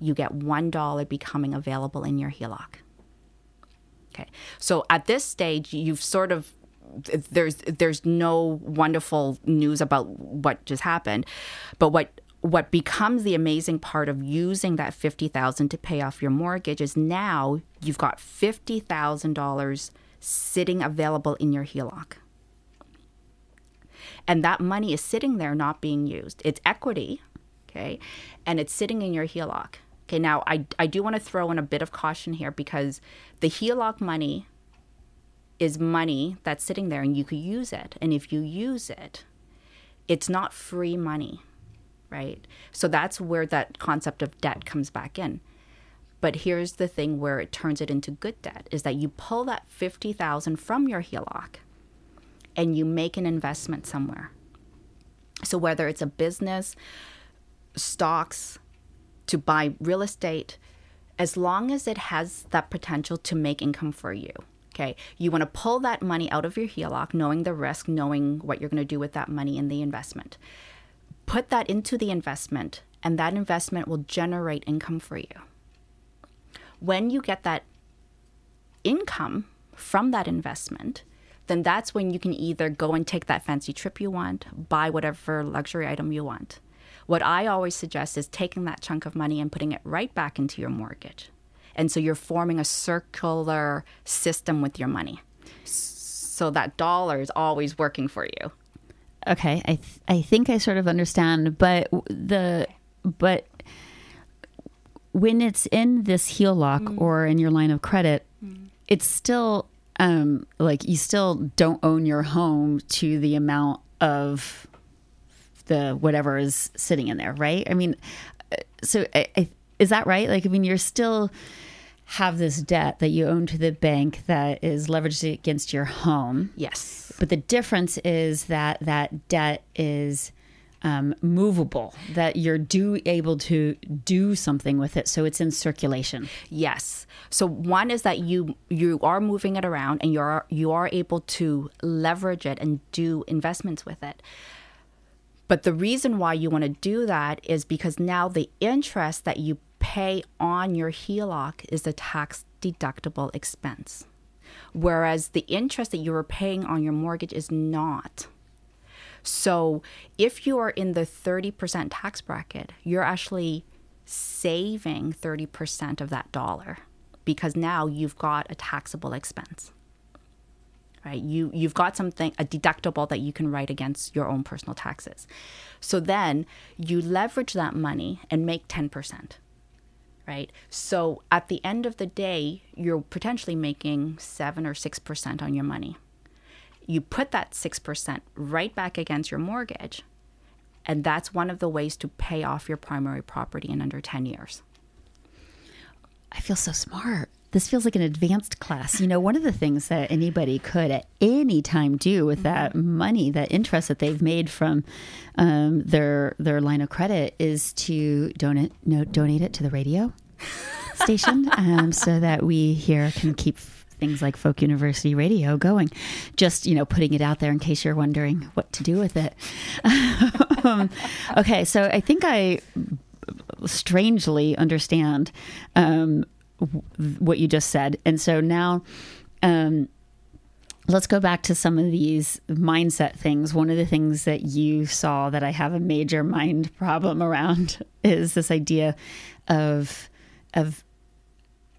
you get one dollar becoming available in your HELOC. Okay. So at this stage, you've sort of there's there's no wonderful news about what just happened, but what what becomes the amazing part of using that fifty thousand to pay off your mortgage is now you've got fifty thousand dollars sitting available in your HELOC. And that money is sitting there not being used. It's equity, okay? And it's sitting in your HELOC. Okay, now I, I do want to throw in a bit of caution here because the HELOC money is money that's sitting there and you could use it. And if you use it, it's not free money, right? So that's where that concept of debt comes back in. But here's the thing where it turns it into good debt is that you pull that 50,000 from your HELOC and you make an investment somewhere. So whether it's a business, stocks, to buy real estate, as long as it has that potential to make income for you. Okay. You want to pull that money out of your HELOC, knowing the risk, knowing what you're going to do with that money in the investment. Put that into the investment, and that investment will generate income for you. When you get that income from that investment, then that's when you can either go and take that fancy trip you want, buy whatever luxury item you want. What I always suggest is taking that chunk of money and putting it right back into your mortgage. And so you're forming a circular system with your money. So that dollar is always working for you. Okay, I th- I think I sort of understand, but the but when it's in this HELOC or in your line of credit, it's still um, like you still don't own your home to the amount of the whatever is sitting in there, right? I mean, uh, so I, I, is that right? Like, I mean, you're still have this debt that you own to the bank that is leveraged against your home. Yes. But the difference is that that debt is um, movable, that you're do able to do something with it, so it's in circulation. Yes. So one is that you you are moving it around and you're you are able to leverage it and do investments with it. But the reason why you want to do that is because now the interest that you pay on your HELOC is a tax deductible expense. Whereas the interest that you are paying on your mortgage is not. So if you are in the 30% tax bracket, you're actually saving 30% of that dollar because now you've got a taxable expense. Right? You you've got something a deductible that you can write against your own personal taxes. So then you leverage that money and make 10%. Right? So at the end of the day, you're potentially making 7 or 6% on your money you put that 6% right back against your mortgage. And that's one of the ways to pay off your primary property in under 10 years. I feel so smart. This feels like an advanced class. You know, one of the things that anybody could at any time do with that money, that interest that they've made from um, their their line of credit, is to donate no, donate it to the radio station, um, so that we here can keep things like Folk University Radio going. Just you know, putting it out there in case you're wondering what to do with it. um, okay, so I think I strangely understand um, w- what you just said. And so now, um, let's go back to some of these mindset things. One of the things that you saw that I have a major mind problem around is this idea of of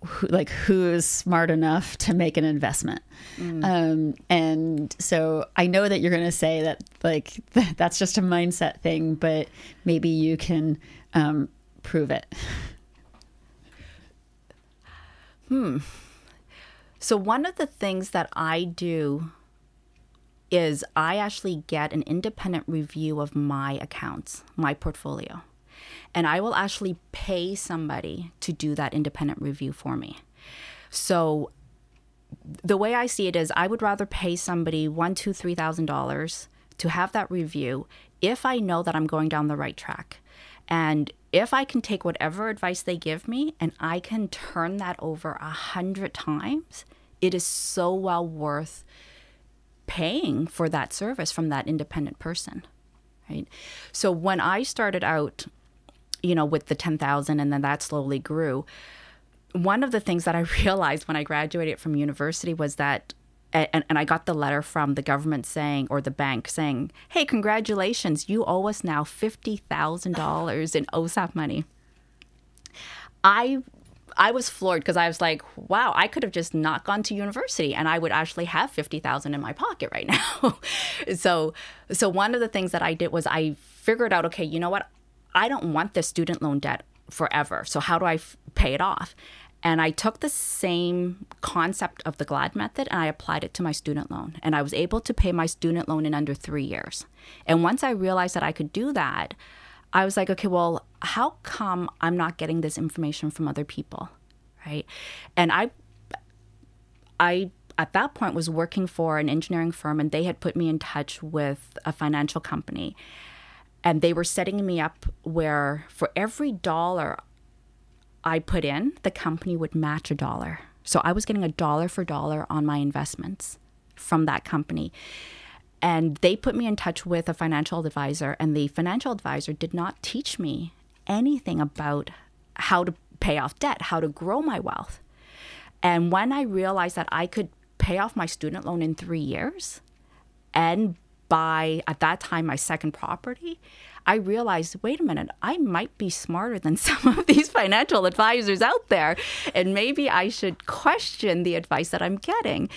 who, like who is smart enough to make an investment. Um, and so I know that you're going to say that like that's just a mindset thing, but maybe you can um, prove it. Hmm. So, one of the things that I do is I actually get an independent review of my accounts, my portfolio. And I will actually pay somebody to do that independent review for me. So, the way I see it is, I would rather pay somebody one, two, three thousand dollars to have that review if I know that I'm going down the right track. And if I can take whatever advice they give me and I can turn that over a hundred times, it is so well worth paying for that service from that independent person. Right. So when I started out, you know, with the 10,000 and then that slowly grew, one of the things that I realized when I graduated from university was that and, and I got the letter from the government saying, or the bank saying, hey, congratulations, you owe us now $50,000 in OSAP money. I I was floored because I was like, wow, I could have just not gone to university and I would actually have 50,000 in my pocket right now. so so one of the things that I did was I figured out, okay, you know what? I don't want this student loan debt forever. So how do I f- pay it off? And I took the same concept of the GLAD method and I applied it to my student loan. And I was able to pay my student loan in under three years. And once I realized that I could do that, I was like, okay, well, how come I'm not getting this information from other people? Right. And I, I, at that point was working for an engineering firm and they had put me in touch with a financial company and they were setting me up where for every dollar I put in, the company would match a dollar. So I was getting a dollar for dollar on my investments from that company. And they put me in touch with a financial advisor, and the financial advisor did not teach me anything about how to pay off debt, how to grow my wealth. And when I realized that I could pay off my student loan in three years and buy, at that time, my second property, I realized, wait a minute, I might be smarter than some of these financial advisors out there. And maybe I should question the advice that I'm getting.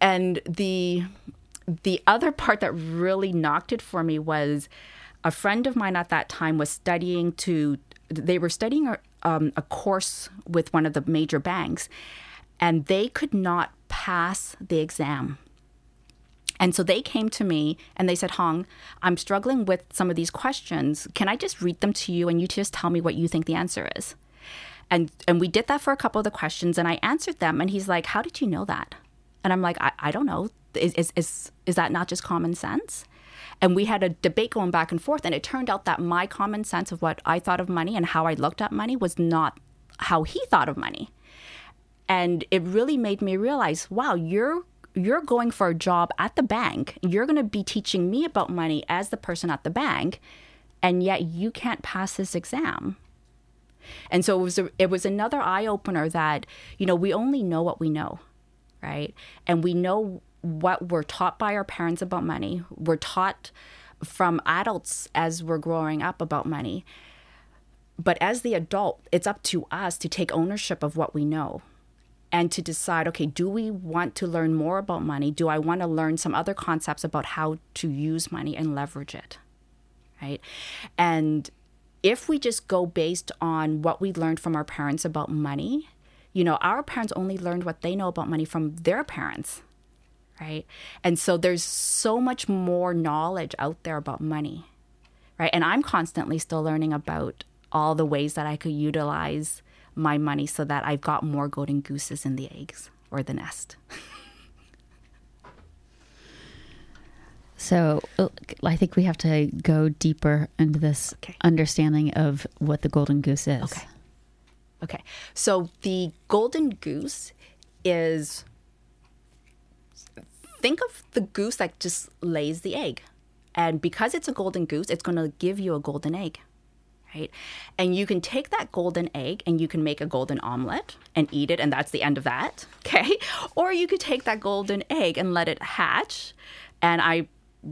And the the other part that really knocked it for me was a friend of mine at that time was studying to they were studying a, um, a course with one of the major banks and they could not pass the exam and so they came to me and they said, Hong, I'm struggling with some of these questions. Can I just read them to you and you just tell me what you think the answer is? And and we did that for a couple of the questions and I answered them and he's like, How did you know that? And I'm like, I, I don't know. Is, is is is that not just common sense? And we had a debate going back and forth, and it turned out that my common sense of what I thought of money and how I looked at money was not how he thought of money. And it really made me realize, wow, you're you're going for a job at the bank. You're going to be teaching me about money as the person at the bank, and yet you can't pass this exam. And so it was a, it was another eye opener that you know we only know what we know, right? And we know what we're taught by our parents about money. We're taught from adults as we're growing up about money. But as the adult, it's up to us to take ownership of what we know and to decide okay, do we want to learn more about money? Do I want to learn some other concepts about how to use money and leverage it? Right. And if we just go based on what we learned from our parents about money, you know, our parents only learned what they know about money from their parents. Right. And so there's so much more knowledge out there about money. Right. And I'm constantly still learning about all the ways that I could utilize my money so that I've got more golden gooses in the eggs or the nest. So I think we have to go deeper into this okay. understanding of what the golden goose is. Okay. Okay. So the golden goose is think of the goose that just lays the egg. And because it's a golden goose, it's going to give you a golden egg right? And you can take that golden egg and you can make a golden omelet and eat it, and that's the end of that, okay? Or you could take that golden egg and let it hatch. And I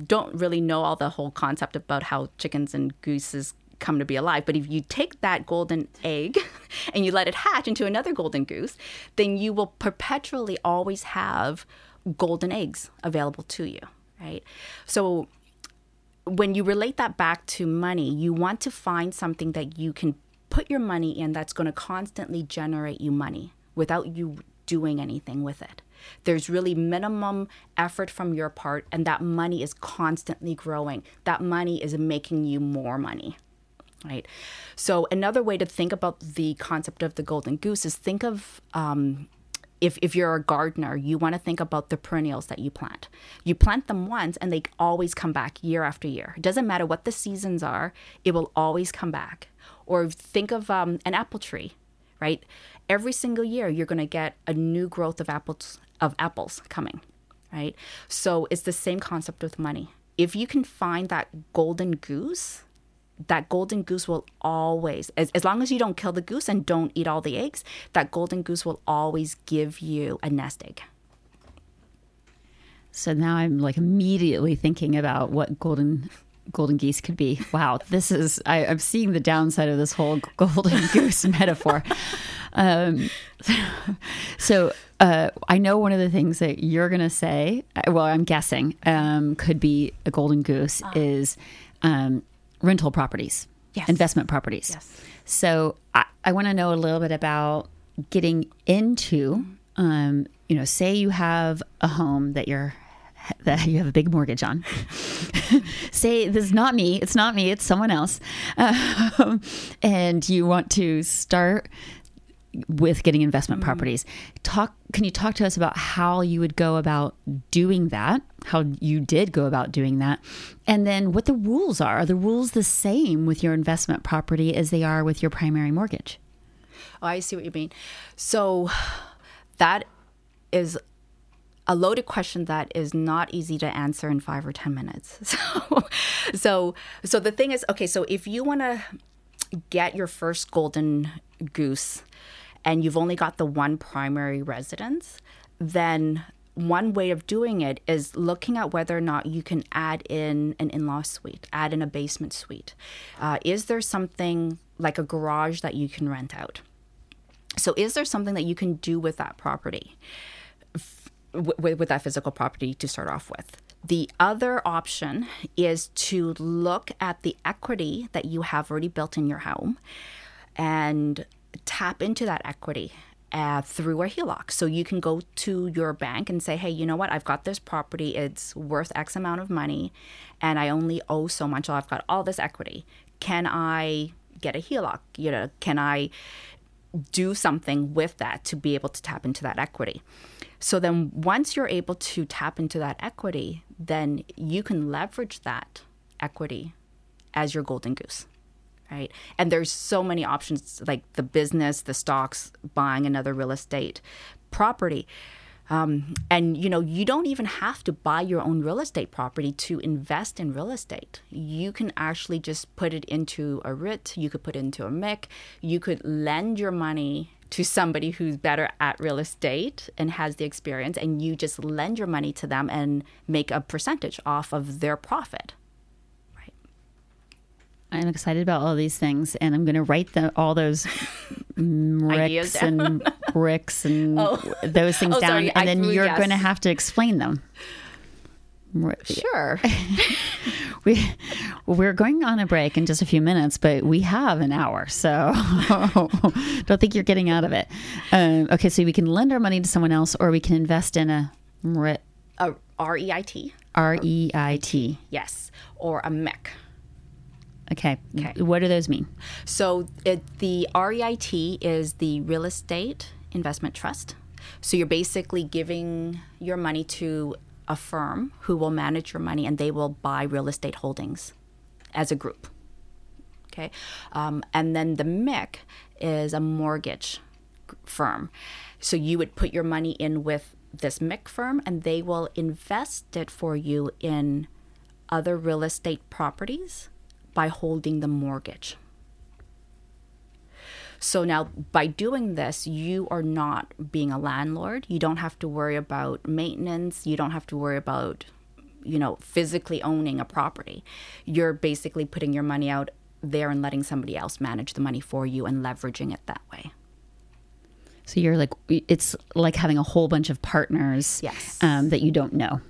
don't really know all the whole concept about how chickens and gooses come to be alive, but if you take that golden egg and you let it hatch into another golden goose, then you will perpetually always have golden eggs available to you, right? So when you relate that back to money, you want to find something that you can put your money in that's going to constantly generate you money without you doing anything with it. There's really minimum effort from your part, and that money is constantly growing. That money is making you more money. Right. So, another way to think about the concept of the golden goose is think of um, if, if you're a gardener, you want to think about the perennials that you plant. You plant them once and they always come back year after year. It doesn't matter what the seasons are, it will always come back. Or think of um, an apple tree, right? Every single year, you're going to get a new growth of apples of apples coming, right? So it's the same concept with money. If you can find that golden goose, that golden goose will always, as, as long as you don't kill the goose and don't eat all the eggs, that golden goose will always give you a nest egg. So now I'm like immediately thinking about what golden golden geese could be. Wow, this is I, am seeing the downside of this whole golden goose metaphor. Um, so uh, I know one of the things that you're going to say. uh, Well, I'm guessing um, could be a golden goose is um, rental properties, Yes. investment properties. Yes. So I, I want to know a little bit about getting into, um, you know, say you have a home that you're that you have a big mortgage on. say this is not me. It's not me. It's someone else, um, and you want to start with getting investment mm-hmm. properties. Talk. Can you talk to us about how you would go about doing that? How you did go about doing that, and then what the rules are. Are the rules the same with your investment property as they are with your primary mortgage? Oh, I see what you mean. So that is a loaded question that is not easy to answer in five or ten minutes. So, so, so the thing is, okay. So if you want to get your first golden goose, and you've only got the one primary residence, then one way of doing it is looking at whether or not you can add in an in-law suite, add in a basement suite. Uh, is there something like a garage that you can rent out? So, is there something that you can do with that property, f- with, with that physical property to start off with? The other option is to look at the equity that you have already built in your home and tap into that equity uh, through a HELOC. So you can go to your bank and say, hey, you know what? I've got this property. It's worth X amount of money and I only owe so much. I've got all this equity. Can I get a HELOC? You know, can I do something with that to be able to tap into that equity? So then once you're able to tap into that equity, then you can leverage that equity as your golden goose right? And there's so many options like the business the stocks buying another real estate property. Um, and you know you don't even have to buy your own real estate property to invest in real estate. You can actually just put it into a REIT you could put it into a MIC you could lend your money to somebody who's better at real estate and has the experience and you just lend your money to them and make a percentage off of their profit I'm excited about all these things, and I'm going to write the, all those ricks and bricks and those things Oh, down, sorry, and I then you're yes. going to have to explain them. Sure We we're going on a break in just a few minutes, but we have an hour, so don't think you're getting out of it. Um, okay, so we can lend our money to someone else, or we can invest in a a r-e-i-t R E I T. yes or a MIC Okay. Okay. What do those mean? So it, the REIT is the Real Estate Investment Trust. So you're basically giving your money to a firm who will manage your money and they will buy real estate holdings as a group. Okay. Um, and then the MIC is a mortgage firm. So you would put your money in with this MIC firm and they will invest it for you in other real estate properties by holding the mortgage. So now, by doing this, you are not being a landlord. You don't have to worry about maintenance. You don't have to worry about, you know, physically owning a property. You're basically putting your money out there and letting somebody else manage the money for you and leveraging it that way. So you're like, it's like having a whole bunch of partners Yes. um, that you don't know.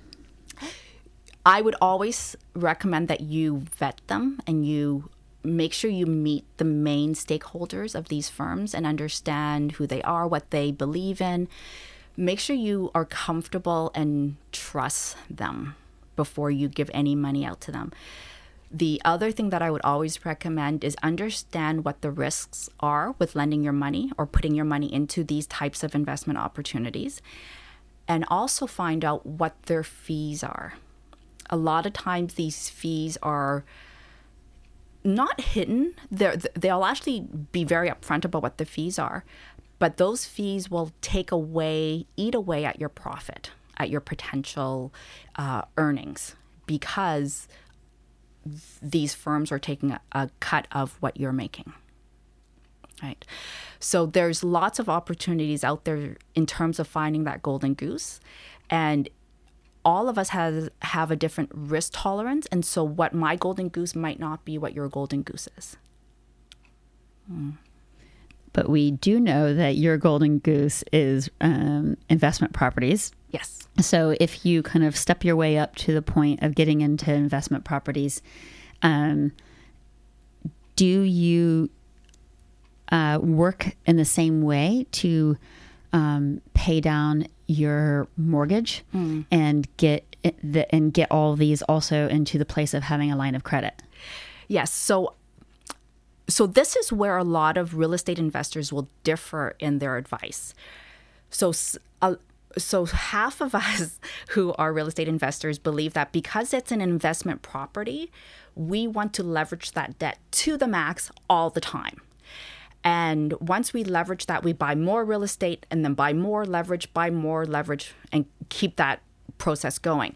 I would always recommend that you vet them and you make sure you meet the main stakeholders of these firms and understand who they are, what they believe in. Make sure you are comfortable and trust them before you give any money out to them. The other thing that I would always recommend is understand what the risks are with lending your money or putting your money into these types of investment opportunities. And also find out what their fees are. A lot of times, these fees are not hidden. They're, they'll actually be very upfront about what the fees are, but those fees will take away, eat away at your profit, at your potential uh, earnings, because these firms are taking a, a cut of what you're making. Right. So there's lots of opportunities out there in terms of finding that golden goose. And all of us has have a different risk tolerance. And so what my golden goose might not be what your golden goose is. Hmm. But we do know that your golden goose is um, investment properties. Yes. So if you kind of step your way up to the point of getting into investment properties, um, do you uh, work in the same way to um, pay down your mortgage mm. and get the, and get all these also into the place of having a line of credit? Yes. So so this is where a lot of real estate investors will differ in their advice. So uh, so half of us who are real estate investors believe that because it's an investment property, we want to leverage that debt to the max all the time. And once we leverage that, we buy more real estate and then buy more leverage, buy more leverage, and keep that process going.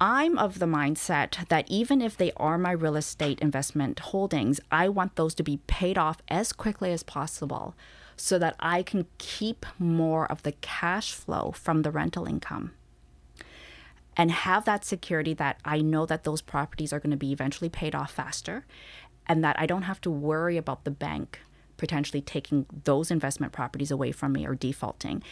I'm of the mindset that even if they are my real estate investment holdings, I want those to be paid off as quickly as possible so that I can keep more of the cash flow from the rental income and have that security that I know that those properties are going to be eventually paid off faster and that I don't have to worry about the bank potentially taking those investment properties away from me or defaulting.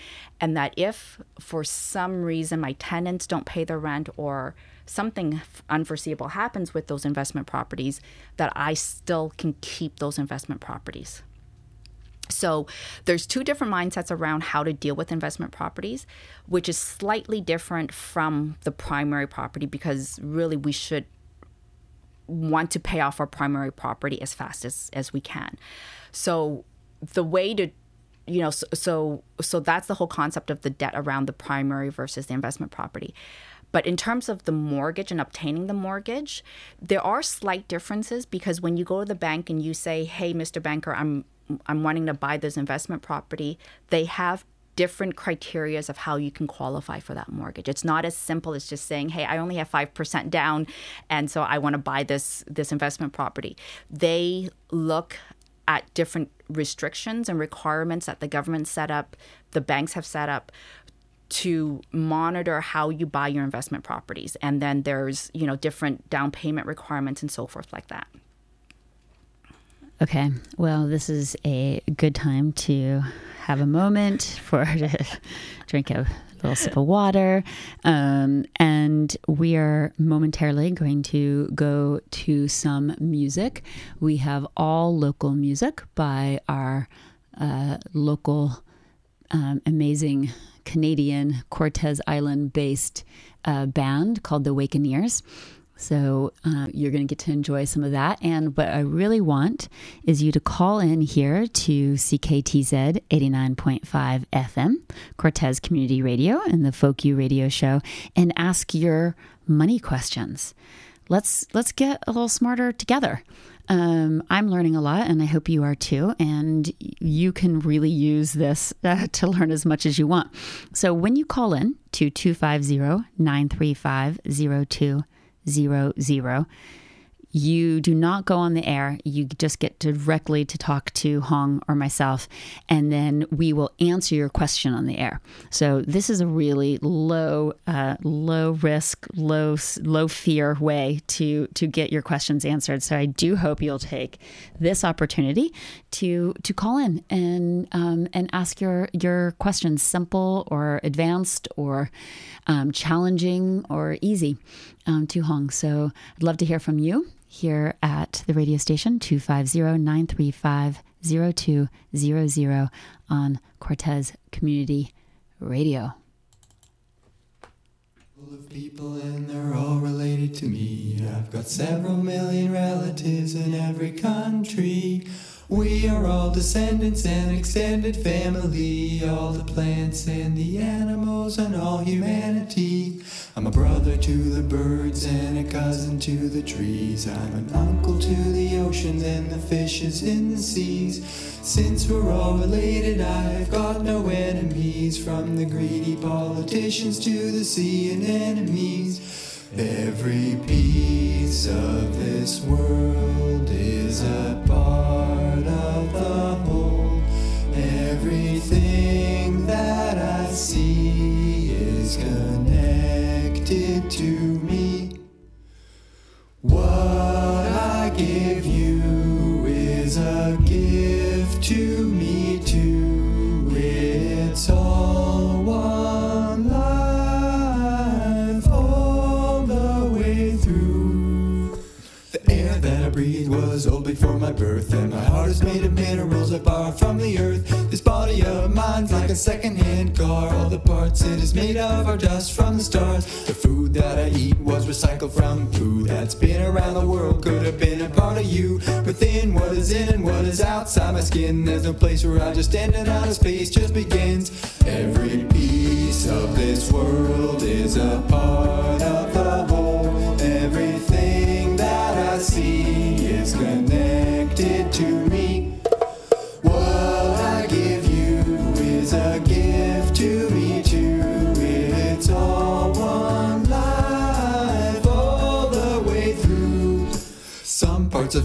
And that if for some reason my tenants don't pay their rent or something unforeseeable happens with those investment properties, that I still can keep those investment properties. So there's two different mindsets around how to deal with investment properties, which is slightly different from the primary property because really we should want to pay off our primary property as fast as, as we can. So the way to you know so, so so that's the whole concept of the debt around the primary versus the investment property. But in terms of the mortgage and obtaining the mortgage, there are slight differences because when you go to the bank and you say, "Hey, Mr. Banker, I'm I'm wanting to buy this investment property, they have different criterias of how you can qualify for that mortgage. It's not as simple as just saying, "Hey, I only have 5% down and so I want to buy this this investment property." They look at different restrictions and requirements that the government set up, the banks have set up to monitor how you buy your investment properties. And then there's, you know, different down payment requirements and so forth like that. Okay. Well, this is a good time to have a moment for to drink a little sip of water. Um, and we are momentarily going to go to some music. We have all local music by our uh, local um, amazing Canadian Cortes Island based uh, band called the Wakeneers. So uh, you're going to get to enjoy some of that. And what I really want is you to call in here to CKTZ 89.5 FM, Cortes Community Radio, and the Folk Radio Show, and ask your money questions. Let's let's get a little smarter together. Um, I'm learning a lot, and I hope you are too. And you can really use this uh, to learn as much as you want. So when you call in to 250 935 zero zero. You do not go on the air. You just get directly to talk to Hong or myself, and then we will answer your question on the air. So this is a really low, uh, low risk, low, low fear way to to get your questions answered. So I do hope you'll take this opportunity to to call in and um, and ask your your questions, simple or advanced or um, challenging or easy um, to Hong. So I'd love to hear from you. Here at the radio station 250 935 0200 on Cortes Community Radio. Of people and they're all related to me. I've got several million relatives in every country. We are all descendants and extended family, all the plants and the animals and all humanity. I'm a brother to the birds and a cousin to the trees. I'm an uncle to the oceans and the fishes in the seas. Since we're all related, I've got no enemies, from the greedy politicians to the sea anemones. Every piece of this world is a part of the whole. Everything that I see is connected to me. What I give you is a gift to my birth, and my heart is made of minerals I borrow from the earth. This body of mine's like a second-hand car. All the parts it is made of are dust from the stars. The food that I eat was recycled from food that's been around the world. Could have been a part of you. Within what is in and what is outside my skin, there's no place where I just stand and outer space just begins. Every piece of this world is a part of the whole. Everything that I see is connected to me.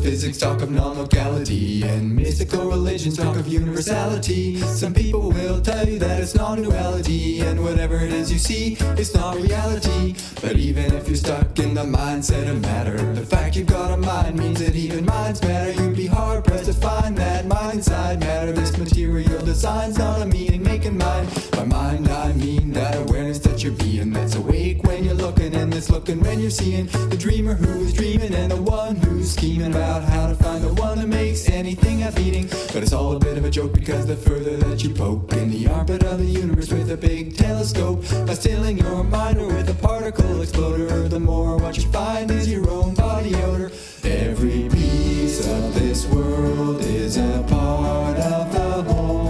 Some parts of physics talk of non-locality and mystical religions talk of universality. Some people will tell you that it's non-duality and whatever it is you see, it's not reality. But even if you're stuck in the mindset of matter, the fact you've got a mind means that even minds matter. You'd be hard pressed to find that mind inside matter. This material design's not a meaning making mind. By mind I mean that awareness that you're being that's awake when you're looking and that's looking when you're seeing the dreamer who is dreaming and the one who's scheming about how to find the one that makes anything a beating. But it's all a bit of a joke because the further that you poke in the armpit of the universe with a big telescope, by stealing your mind or with a particle exploder, the more what you find is your own body odor. Every piece of this world is a part of the whole.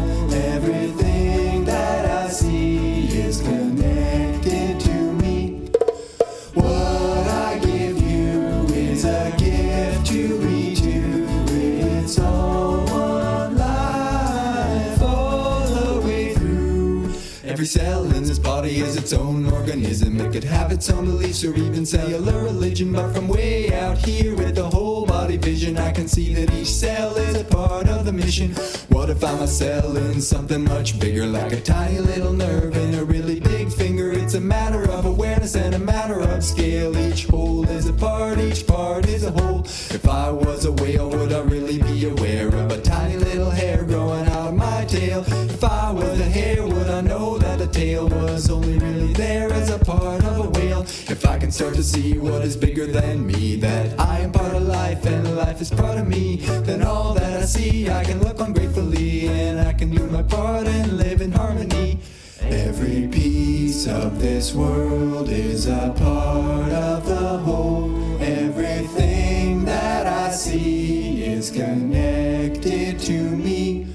Every cell in this body is its own organism. It could have its own beliefs or even cellular religion. But from way out here with the whole body vision, I can see that each cell is a part of the mission. What if I'm a cell in something much bigger, like a tiny little nerve in a really big finger? It's a matter of awareness and a matter of scale. Each whole is a part, each part is a whole. If I was a whale, would I really be aware start to see what is bigger than me, that I am part of life and life is part of me, then all that I see I can look on gratefully and I can do my part and live in harmony. Every piece of this world is a part of the whole. Everything that I see is connected to me.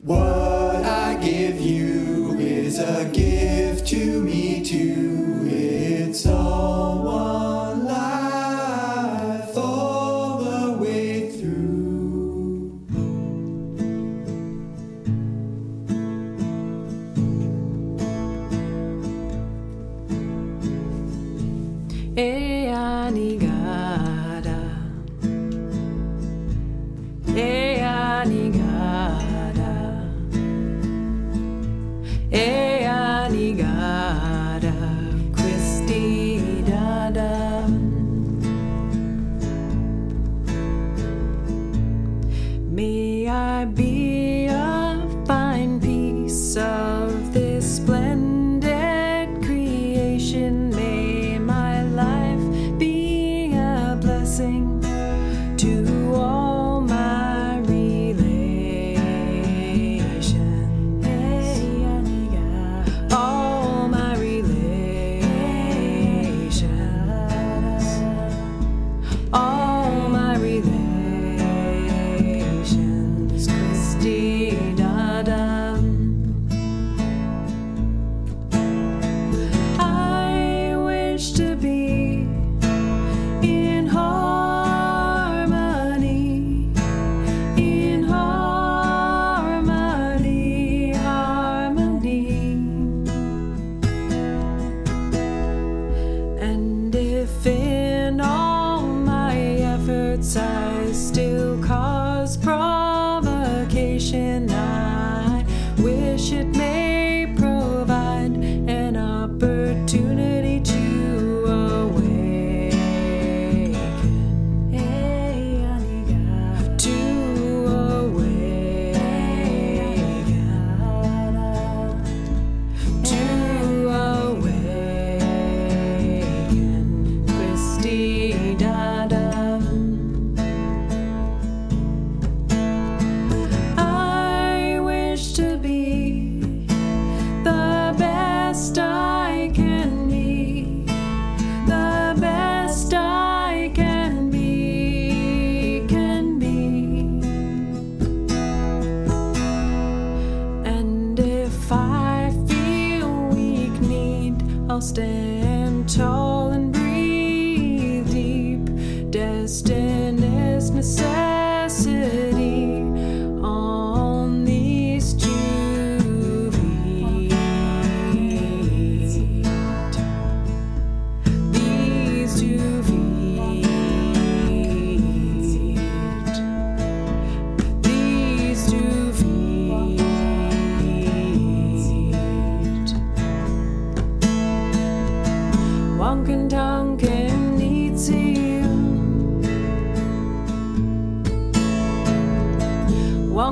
What I give you is a gift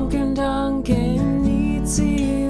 drunk and dunk and needs you.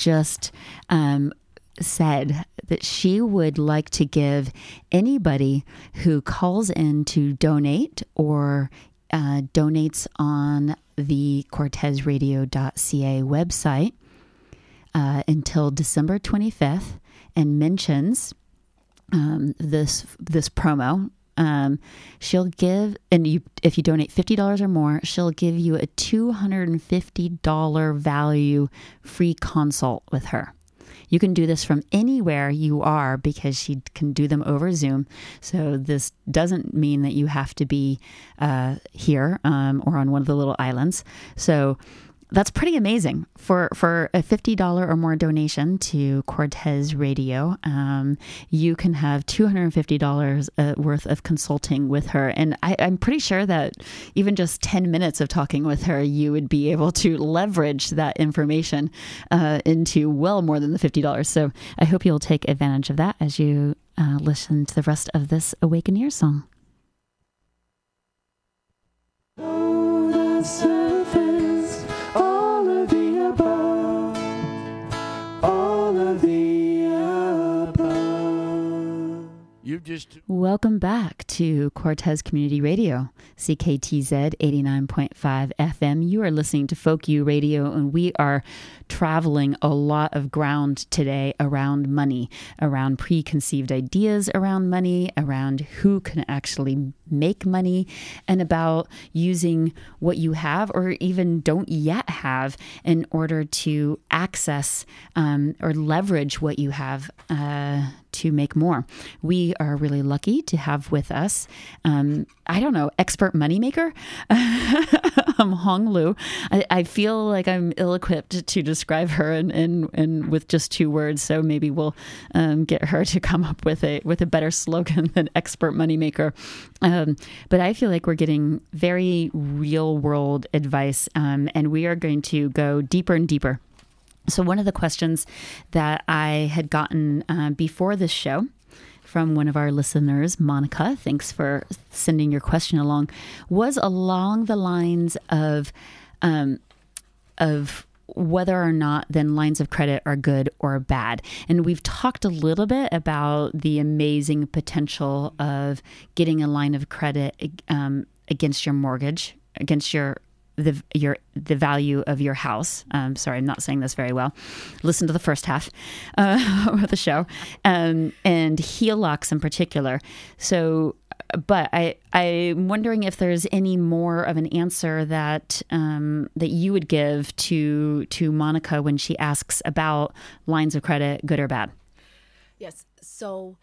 Just um, said that she would like to give anybody who calls in to donate or uh, donates on the CortesRadio.ca website uh, until December 25th and mentions um, this this promo. Um, she'll give, and you if you donate fifty dollars or more, she'll give you a two hundred and fifty dollar value free consult with her. You can do this from anywhere you are because she can do them over Zoom. So this doesn't mean that you have to be uh, here um, or on one of the little islands. So that's pretty amazing for for a fifty dollar or more donation to Cortes Radio. Um, you can have two hundred and fifty dollars uh, worth of consulting with her, and I, I'm pretty sure that even just ten minutes of talking with her, you would be able to leverage that information uh, into well more than the fifty dollars. So I hope you'll take advantage of that as you uh, listen to the rest of this Awaken Ear song. Oh, just just Welcome back to Cortes Community Radio, CKTZ 89.5 FM. You are listening to Folk U Radio, and we are traveling a lot of ground today around money, around preconceived ideas around money, around who can actually make money, and about using what you have or even don't yet have in order to access um, or leverage what you have. Uh, to make more. We are really lucky to have with us, um, I don't know, expert moneymaker, um, Hong Lu. I, I feel like I'm ill equipped to describe her and in, in, in, with just two words. So maybe we'll um, get her to come up with a with a better slogan than expert moneymaker. Um, but I feel like we're getting very real world advice, um, and we are going to go deeper and deeper so, one of the questions that I had gotten uh, before this show from one of our listeners, Monica, thanks for sending your question along, was along the lines of, um, of whether or not then lines of credit are good or bad. And we've talked a little bit about the amazing potential of getting a line of credit um, against your mortgage, against your the your the value of your house. Um, sorry, I'm not saying this very well. Listen to the first half uh, of the show, um, and HELOCs in particular. So, but I I'm wondering if there's any more of an answer that um, that you would give to to Monica when she asks about lines of credit, good or bad. Yes. So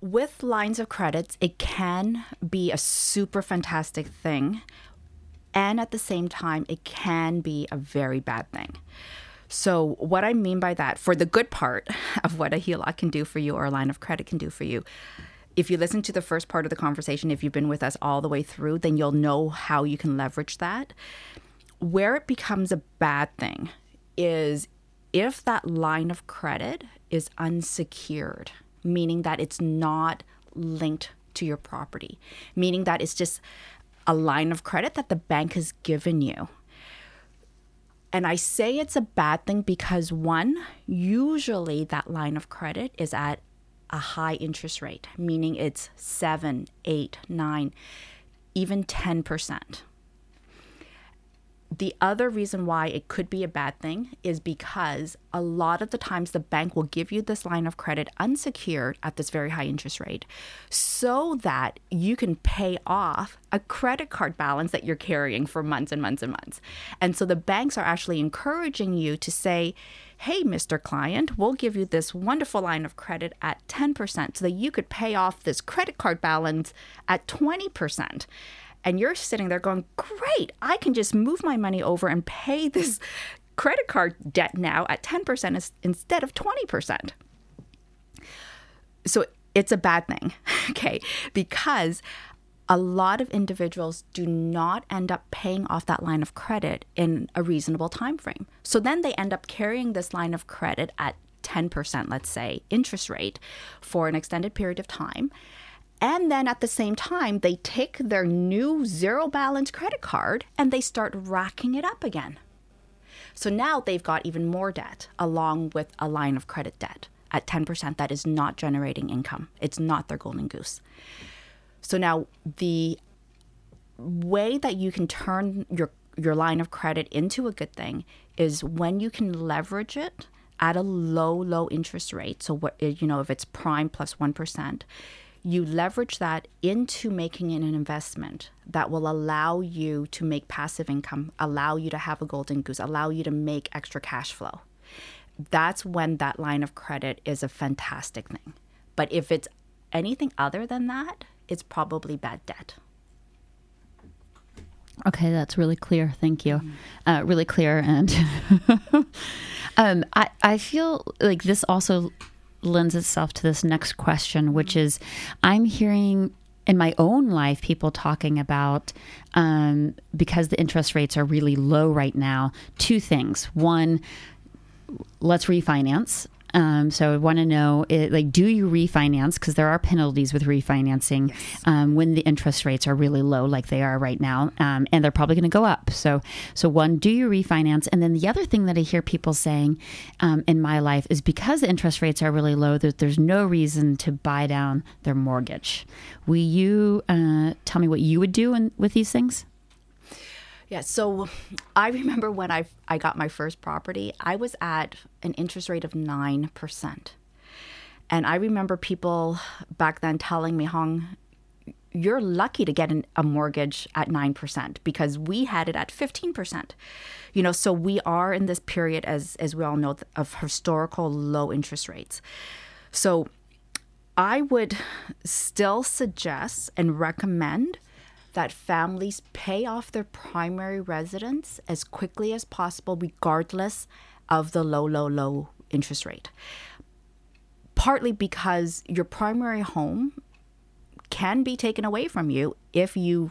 with lines of credits, it can be a super fantastic thing and at the same time, it can be a very bad thing. So, what I mean by that, for the good part of what a HELOC can do for you or a line of credit can do for you, if you listen to the first part of the conversation, if you've been with us all the way through, then you'll know how you can leverage that. Where it becomes a bad thing is if that line of credit is unsecured, meaning that it's not linked to your property, meaning that it's just a line of credit that the bank has given you. And I say it's a bad thing because one, usually that line of credit is at a high interest rate, meaning it's seven, eight, nine, even 10%. The other reason why it could be a bad thing is because a lot of the times the bank will give you this line of credit unsecured at this very high interest rate so that you can pay off a credit card balance that you're carrying for months and months and months. And so the banks are actually encouraging you to say, hey, Mr. Client, we'll give you this wonderful line of credit at 10% so that you could pay off this credit card balance at 20% and you're sitting there going, Great, I can just move my money over and pay this credit card debt now at 10% instead of 20%. So it's a bad thing, okay? Because a lot of individuals do not end up paying off that line of credit in a reasonable time frame. So then they end up carrying this line of credit at 10%, let's say, interest rate for an extended period of time. And then at the same time, they take their new zero balance credit card and they start racking it up again. So now they've got even more debt along with a line of credit debt at 10% that is not generating income. It's not their golden goose. So now the way that you can turn your your line of credit into a good thing is when you can leverage it at a low low interest rate. So what you know if it's prime plus 1, you leverage that into making it an investment that will allow you to make passive income, allow you to have a golden goose, allow you to make extra cash flow. That's when that line of credit is a fantastic thing. But if it's anything other than that, it's probably bad debt. Okay, that's really clear. Thank you. Uh, really clear. And um, I, I feel like this also lends itself to this next question, which is I'm hearing in my own life people talking about um, because the interest rates are really low right now two things. One let's refinance Um, so I want to know, it, like, do you refinance? Because there are penalties with refinancing um, when the interest rates are really low, like they are right now, um, and they're probably going to go up. So, so one, do you refinance? And then the other thing that I hear people saying um, in my life is because the interest rates are really low, that there's no reason to buy down their mortgage. Will you uh, tell me what you would do in, with these things? Yeah, so I remember when I I got my first property, I was at an interest rate of 9%. And I remember people back then telling me, Hong, you're lucky to get an, a mortgage at 9% because we had it at 15%. You know, so we are in this period as as we all know of historical low interest rates. So I would still suggest and recommend that families pay off their primary residence as quickly as possible, regardless of the low, low, low interest rate. Partly because your primary home can be taken away from you if you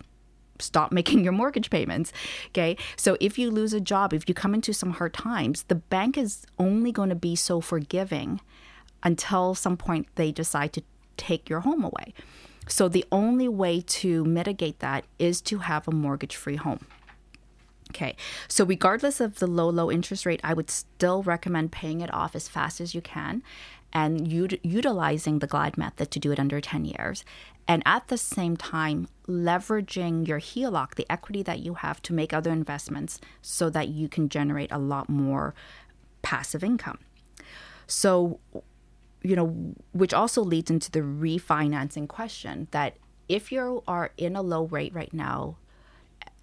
stop making your mortgage payments. Okay. So if you lose a job, if you come into some hard times, the bank is only going to be so forgiving until some point they decide to take your home away. So the only way to mitigate that is to have a mortgage free home. Okay, so regardless of the low, low interest rate, I would still recommend paying it off as fast as you can and ut- utilizing the glide method to do it under 10 years. And at the same time, leveraging your HELOC, the equity that you have, to make other investments so that you can generate a lot more passive income. So, you know, which also leads into the refinancing question that if you are in a low rate right now,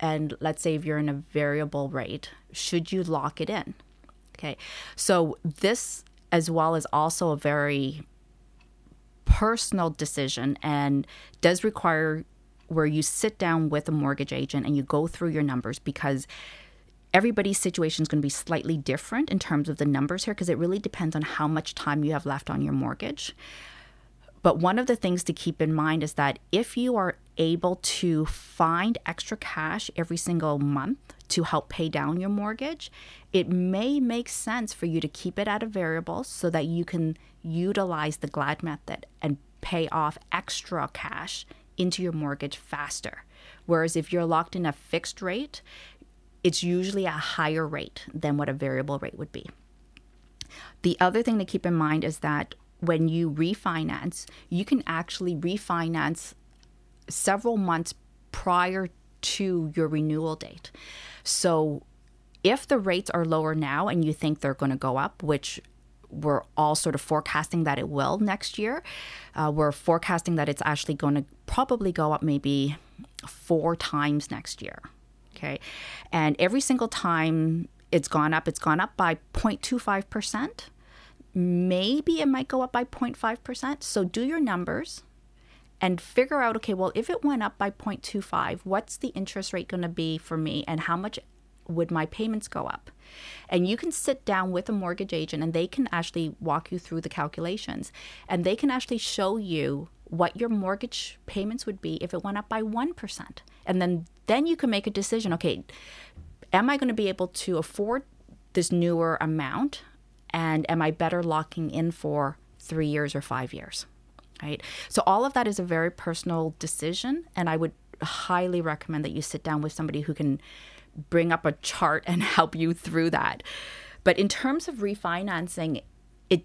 and let's say if you're in a variable rate, should you lock it in? Okay. So this as well is also a very personal decision and does require where you sit down with a mortgage agent and you go through your numbers because everybody's situation is going to be slightly different in terms of the numbers here because it really depends on how much time you have left on your mortgage. But one of the things to keep in mind is that if you are able to find extra cash every single month to help pay down your mortgage, it may make sense for you to keep it at a variable so that you can utilize the glide method and pay off extra cash into your mortgage faster. Whereas if you're locked in a fixed rate, it's usually a higher rate than what a variable rate would be. The other thing to keep in mind is that when you refinance, you can actually refinance several months prior to your renewal date. So if the rates are lower now and you think they're going to go up, which we're all sort of forecasting that it will next year, uh, we're forecasting that it's actually going to probably go up maybe four times next year. Okay. And every single time it's gone up, it's gone up by 0.25%. Maybe it might go up by 0.5%. So do your numbers and figure out okay, well, if it went up by 0.25, what's the interest rate going to be for me and how much would my payments go up? And you can sit down with a mortgage agent and they can actually walk you through the calculations and they can actually show you what your mortgage payments would be if it went up by 1%. And then then you can make a decision, okay, am I going to be able to afford this newer amount and am I better locking in for 3 years or 5 years? Right? So all of that is a very personal decision and I would highly recommend that you sit down with somebody who can bring up a chart and help you through that. But in terms of refinancing, it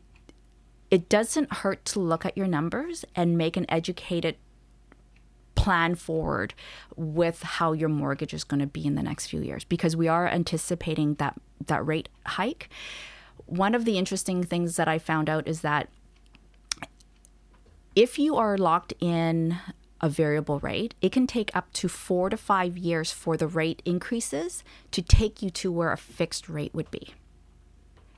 it doesn't hurt to look at your numbers and make an educated plan forward with how your mortgage is going to be in the next few years because we are anticipating that that rate hike. One of the interesting things that I found out is that if you are locked in a variable rate, it can take up to four to five years for the rate increases to take you to where a fixed rate would be.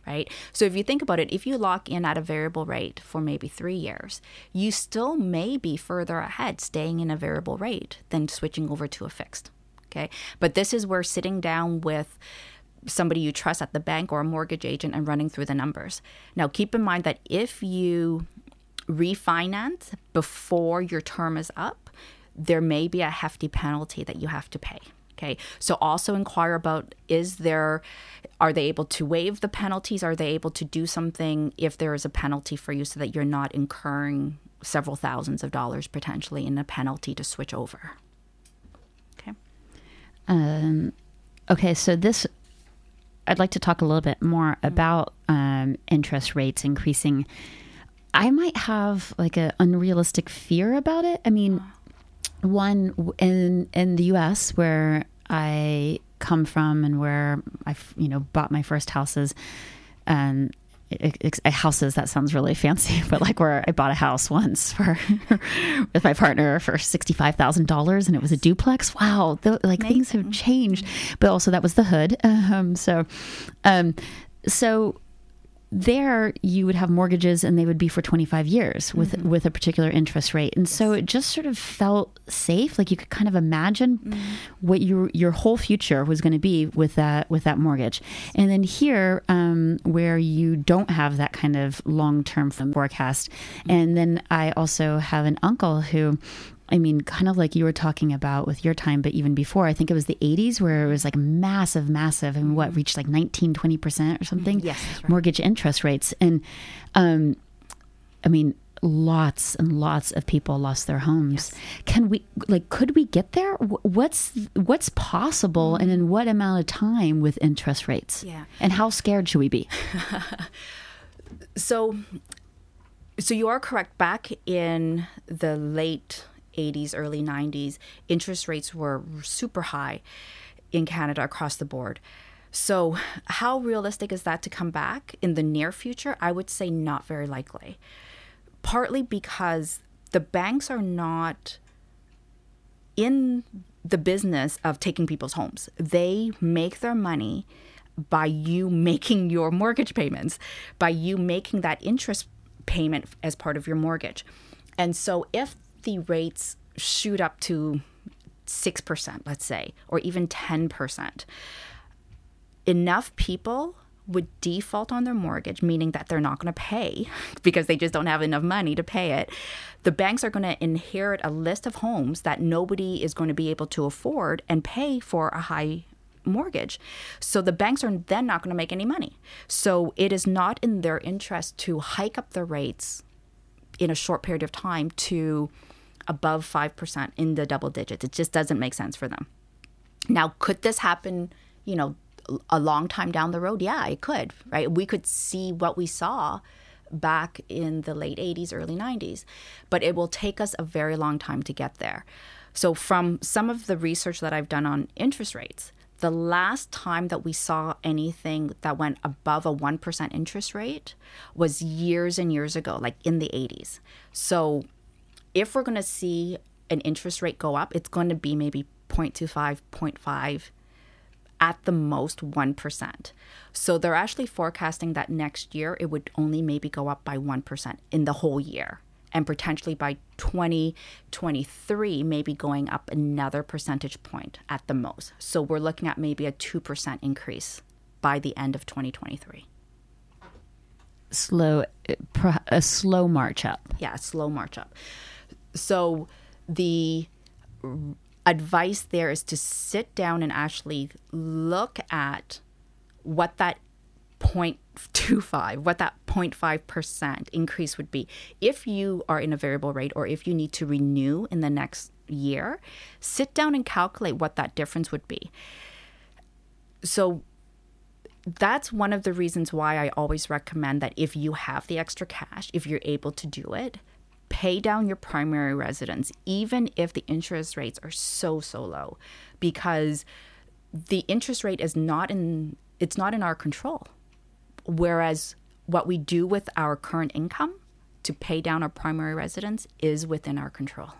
Right? So if you think about it, if you lock in at a variable rate for maybe three years, you still may be further ahead staying in a variable rate than switching over to a fixed. Okay. But this is where sitting down with somebody you trust at the bank or a mortgage agent and running through the numbers. Now, keep in mind that if you refinance before your term is up, there may be a hefty penalty that you have to pay. Okay. So also inquire about is there are they able to waive the penalties? Are they able to do something if there is a penalty for you so that you're not incurring several thousands of dollars potentially in a penalty to switch over? Okay. Um, okay, so this, I'd like to talk a little bit more about um, interest rates increasing. I might have like an unrealistic fear about it. I mean, one in in the U.S. where I come from and where I, you know, bought my first houses, and ex- houses that sounds really fancy, but like where I bought a house once for with my partner for sixty five thousand dollars, and it was a duplex. Wow, th- like things have changed, but also that was the hood. Um, so, um, so there you would have mortgages and they would be for 25 years with mm-hmm. with a particular interest rate. And so it just sort of felt safe. Like you could kind of imagine mm-hmm. what your your whole future was going to be with that with that mortgage. And then here um, where you don't have that kind of long-term forecast. Mm-hmm. And then i also have an uncle who I mean, kind of like you were talking about with your time, but even before, I think it was the 80s where it was like massive, massive, and what reached like 19, 20% or something Yes, right. mortgage interest rates. And, um, I mean, lots and lots of people lost their homes. Can we, like, could we get there? What's, what's possible and in what amount of time with interest rates? Yeah. And how scared should we be? So, so you are correct. Back in the late 80s, early 90s, interest rates were super high in Canada across the board. So, how realistic is that to come back in the near future? I would say not very likely. Partly because the banks are not in the business of taking people's homes. They make their money by you making your mortgage payments, by you making that interest payment as part of your mortgage. And so if the rates shoot up to 6%, let's say, or even 10%, enough people would default on their mortgage, meaning that they're not going to pay because they just don't have enough money to pay it. The banks are going to inherit a list of homes that nobody is going to be able to afford and pay for a high mortgage. So the banks are then not going to make any money. So it is not in their interest to hike up the rates in a short period of time to above 5% in the double digits. It just doesn't make sense for them. Now, could this happen, you know, a long time down the road? Yeah, it could, right? We could see what we saw back in the late 80s, early 90s, but it will take us a very long time to get there. So, from some of the research that I've done on interest rates, the last time that we saw anything that went above a 1% interest rate was years and years ago, like in the 80s. So, if we're going to see an interest rate go up, it's going to be maybe 0.25, 0.5, at the most 1%. So they're actually forecasting that next year it would only maybe go up by 1% in the whole year. And potentially by 2023, maybe going up another percentage point at the most. So we're looking at maybe a 2% increase by the end of 2023. Slow, eh, a slow march up. yeah, a slow march up. So the advice there is to sit down and actually look at what that 0.25, what that 0.5% increase would be. If you are in a variable rate or if you need to renew in the next year, sit down and calculate what that difference would be. So that's one of the reasons why I always recommend that if you have the extra cash, if you're able to do it, pay down your primary residence, even if the interest rates are so, so low, because the interest rate is not in it's not in our control. Whereas what we do with our current income to pay down our primary residence is within our control.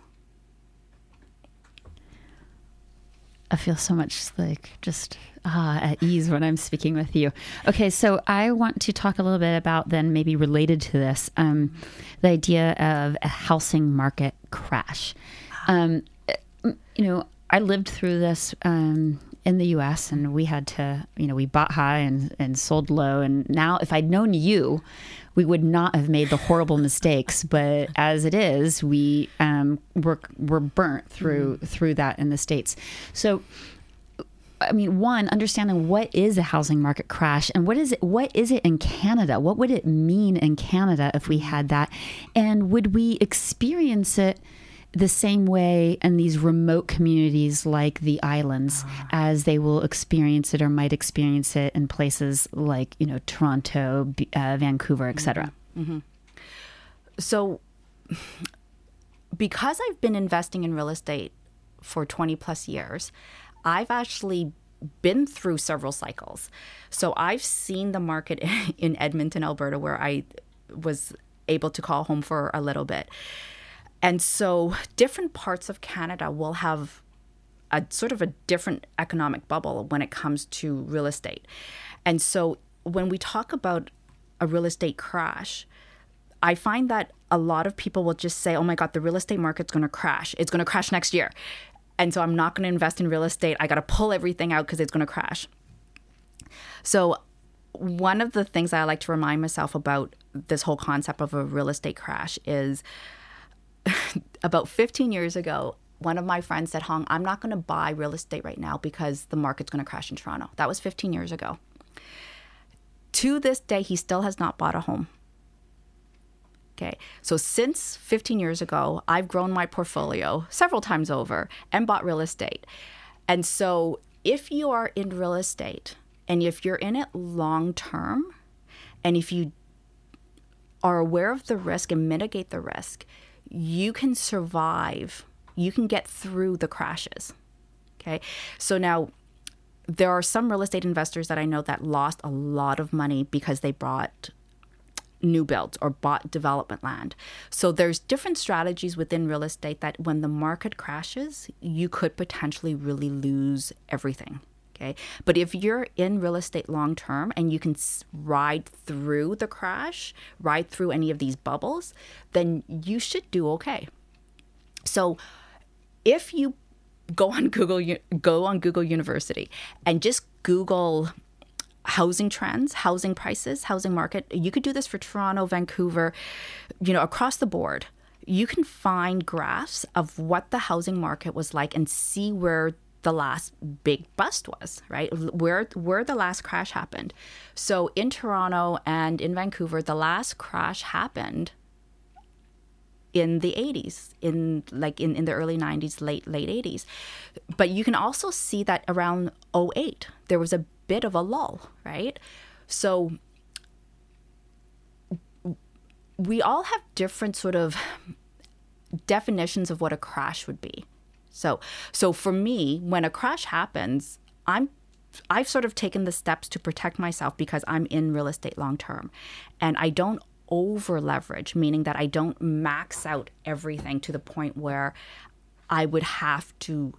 I feel so much like just ah, at ease when I'm speaking with you. Okay, so I want to talk a little bit about then maybe related to this um, the idea of a housing market crash. Um, you know, I lived through this um, in the U.S. and we had to, you know, we bought high and, and sold low. And now, if I'd known you, we would not have made the horrible mistakes. But as it is, we um, were were burnt through through that in the states. So I mean, one, understanding what is a housing market crash and what is it what is it in Canada? What would it mean in Canada if we had that? And would we experience it the same way in these remote communities like the islands ah. as they will experience it or might experience it in places like, you know, Toronto, uh, Vancouver, etc. Mm-hmm. Mm-hmm. so because I've been investing in real estate for 20 plus years, I've actually been through several cycles. So I've seen the market in Edmonton, Alberta, where I was able to call home for a little bit. And so different parts of Canada will have a sort of a different economic bubble when it comes to real estate. And so when we talk about a real estate crash, I find that a lot of people will just say, oh my God, the real estate market's going to crash. It's going to crash next year. And so I'm not going to invest in real estate. I got to pull everything out because it's going to crash. So, one of the things I like to remind myself about this whole concept of a real estate crash is about 15 years ago, one of my friends said, Hong, I'm not going to buy real estate right now because the market's going to crash in Toronto. That was 15 years ago. To this day, he still has not bought a home. Okay. So since 15 years ago, I've grown my portfolio several times over and bought real estate. And so if you are in real estate and if you're in it long term, and if you are aware of the risk and mitigate the risk, you can survive. You can get through the crashes. Okay. So now there are some real estate investors that I know that lost a lot of money because they bought new builds or bought development land. So there's different strategies within real estate that when the market crashes, you could potentially really lose everything. Okay. But if you're in real estate long term and you can ride through the crash, ride through any of these bubbles, then you should do okay. So if you go on Google go on Google University and just Google housing trends, housing prices, housing market. You could do this for Toronto, Vancouver, you know, across the board. You can find graphs of what the housing market was like and see where the last big bust was, right? Where where the last crash happened. So in Toronto and in Vancouver, the last crash happened in the 80s in like in, in the early 90s late late 80s but you can also see that around 08 there was a bit of a lull right so we all have different sort of definitions of what a crash would be so so for me when a crash happens i'm I've sort of taken the steps to protect myself because I'm in real estate long term and I don't over leverage, meaning that I don't max out everything to the point where I would have to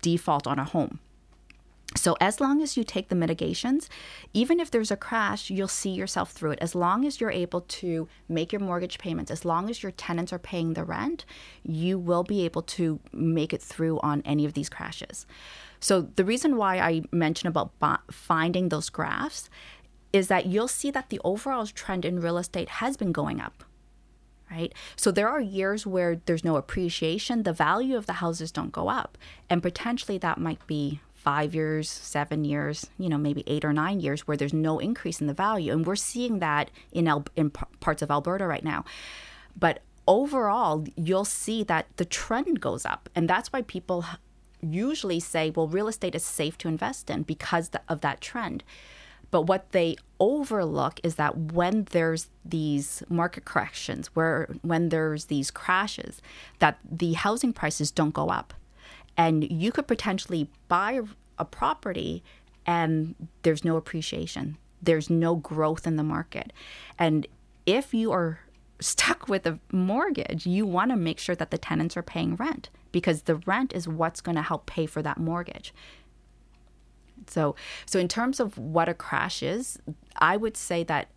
default on a home. So, as long as you take the mitigations, even if there's a crash, you'll see yourself through it. As long as you're able to make your mortgage payments, as long as your tenants are paying the rent, you will be able to make it through on any of these crashes. So, the reason why I mention about finding those graphs is that you'll see that the overall trend in real estate has been going up right? So there are years where there's no appreciation, the value of the houses don't go up, and potentially that might be five years, seven years, you know, maybe eight or nine years where there's no increase in the value, and we're seeing that in in p- parts of Alberta right now. But overall, you'll see that the trend goes up, and that's why people usually say, well, real estate is safe to invest in because of that trend. But what they overlook is that when there's these market corrections, where when there's these crashes, that the housing prices don't go up. And you could potentially buy a property and there's no appreciation. There's no growth in the market. And if you are stuck with a mortgage, you want to make sure that the tenants are paying rent because the rent is what's going to help pay for that mortgage. So, so in terms of what a crash is, I would say that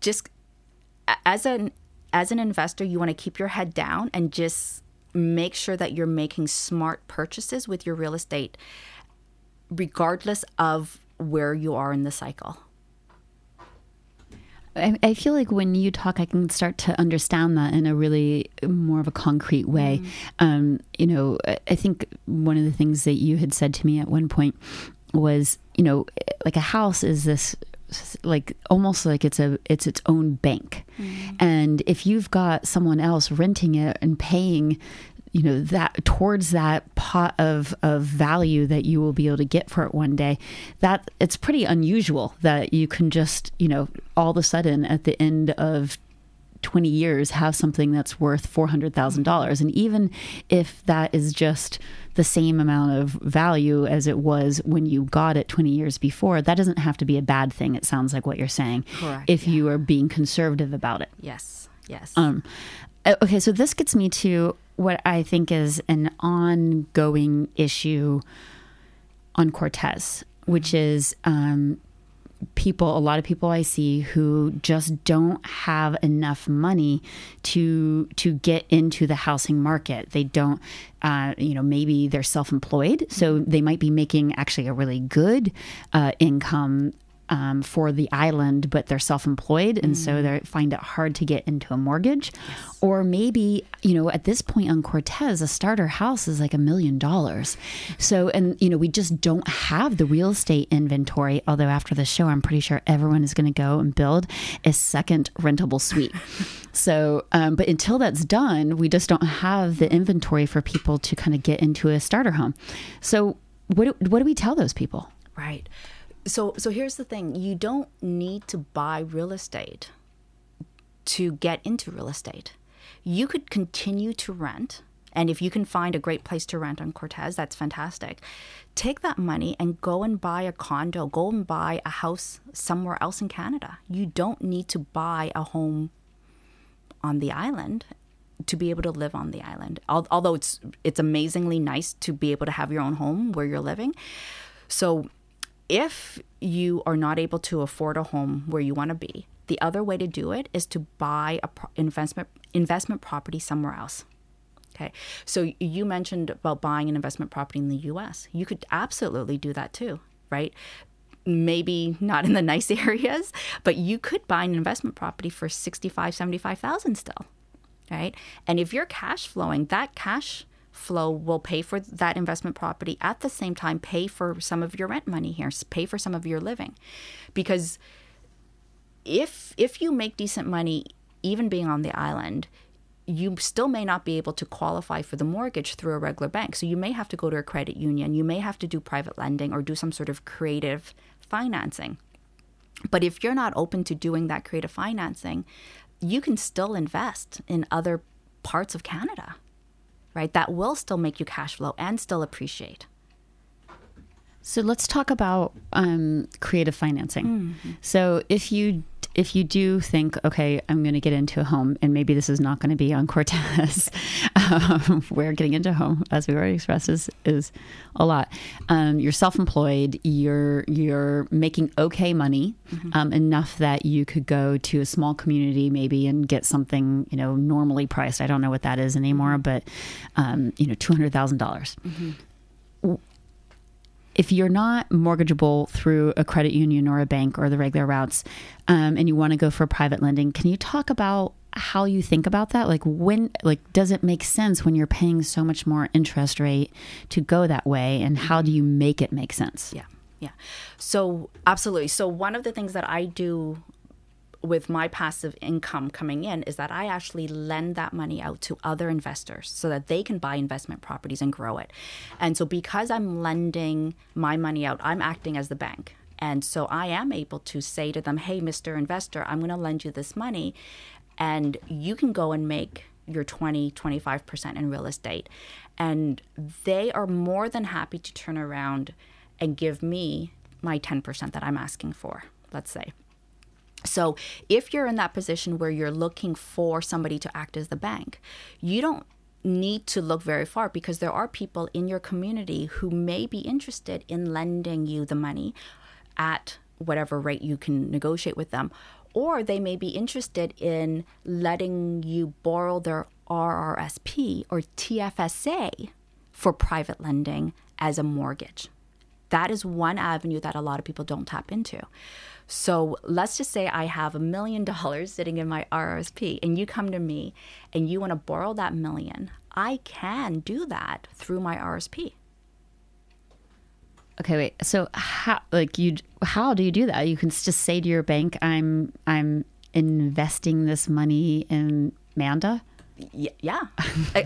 just as an as an investor, you want to keep your head down and just make sure that you're making smart purchases with your real estate, regardless of where you are in the cycle. I, I feel like when you talk, I can start to understand that in a really more of a concrete way. Um, you know, I- I think one of the things that you had said to me at one point was, you know, like a house is this like almost like it's a it's its own bank. Mm. And if you've got someone else renting it and paying you know that towards that pot of of value that you will be able to get for it one day that it's pretty unusual that you can just you know all of a sudden at the end of 20 years have something that's worth $400,000 and even if that is just the same amount of value as it was when you got it 20 years before that doesn't have to be a bad thing it sounds like what you're saying Correct, if you are being conservative about it Yes. Yes. um, okay, so this gets me to what I think is an ongoing issue on Cortes, which is um, people, a lot of people I see who just don't have enough money to to get into the housing market. They don't, uh, you know, maybe they're self employed, so they might be making actually a really good uh, income um, for the island, but they're self-employed, and so they find it hard to get into a mortgage. Or maybe you know at this point on Cortes, a starter house is like a million dollars. So, and you know we just don't have the real estate inventory. Although after the show, I'm pretty sure everyone is going to go and build a second rentable suite. so, um, but until that's done, we just don't have the inventory for people to kind of get into a starter home. So, what do, what do we tell those people? Right. So so here's the thing, you don't need to buy real estate to get into real estate. You could continue to rent and if you can find a great place to rent on Cortes, that's fantastic. Take that money and go and buy a condo, go and buy a house somewhere else in Canada. You don't need to buy a home on the island to be able to live on the island. Although it's it's amazingly nice to be able to have your own home where you're living. So if you are not able to afford a home where you want to be, the other way to do it is to buy a pro- investment investment property somewhere else. Okay. So you mentioned about buying an investment property in the US. You could absolutely do that too, right? Maybe not in the nice areas, but you could buy an investment property for 65, 75,000 still. Right? And if you're cash flowing, that cash flow will pay for that investment property at the same time pay for some of your rent money here, pay for some of your living. Because if if you make decent money even being on the island you still may not be able to qualify for the mortgage through a regular bank. So you may have to go to a credit union you may have to do private lending or do some sort of creative financing. But if you're not open to doing that creative financing you can still invest in other parts of canada right that will still make you cash flow and still appreciate So let's talk about um, creative financing. So if you if you do think, okay, I'm going to get into a home, and maybe this is not going to be on Cortes, um, where getting into a home, as we already expressed, is is a lot. Um, you're self-employed. You're you're making okay money, um, enough that you could go to a small community maybe and get something you know normally priced. I don't know what that is anymore, but um, you know, two hundred thousand dollars if you're not mortgageable through a credit union or a bank or the regular routes, um, and you want to go for private lending, can you talk about how you think about that? Like when, like, does it make sense when you're paying so much more interest rate to go that way, and how do you make it make sense? Yeah, yeah. So absolutely. So one of the things that I do with my passive income coming in is that I actually lend that money out to other investors so that they can buy investment properties and grow it. And so because I'm lending my money out, I'm acting as the bank. And so I am able to say to them, "Hey, Mr. Investor, I'm going to lend you this money and you can go and make your 20 25% in real estate and they are more than happy to turn around and give me my 10% that i'm asking for let's say so if you're in that position where you're looking for somebody to act as the bank you don't need to look very far because there are people in your community who may be interested in lending you the money at whatever rate you can negotiate with them or they may be interested in letting you borrow their RRSP or TFSA for private lending as a mortgage. That is one avenue that a lot of people don't tap into. So let's just say I have a million dollars sitting in my RRSP and you come to me and you want to borrow that million. I can do that through my RSP. Okay, wait. So how like you how do you do that? You can just say to your bank, "I'm I'm investing this money in Manda." Yeah,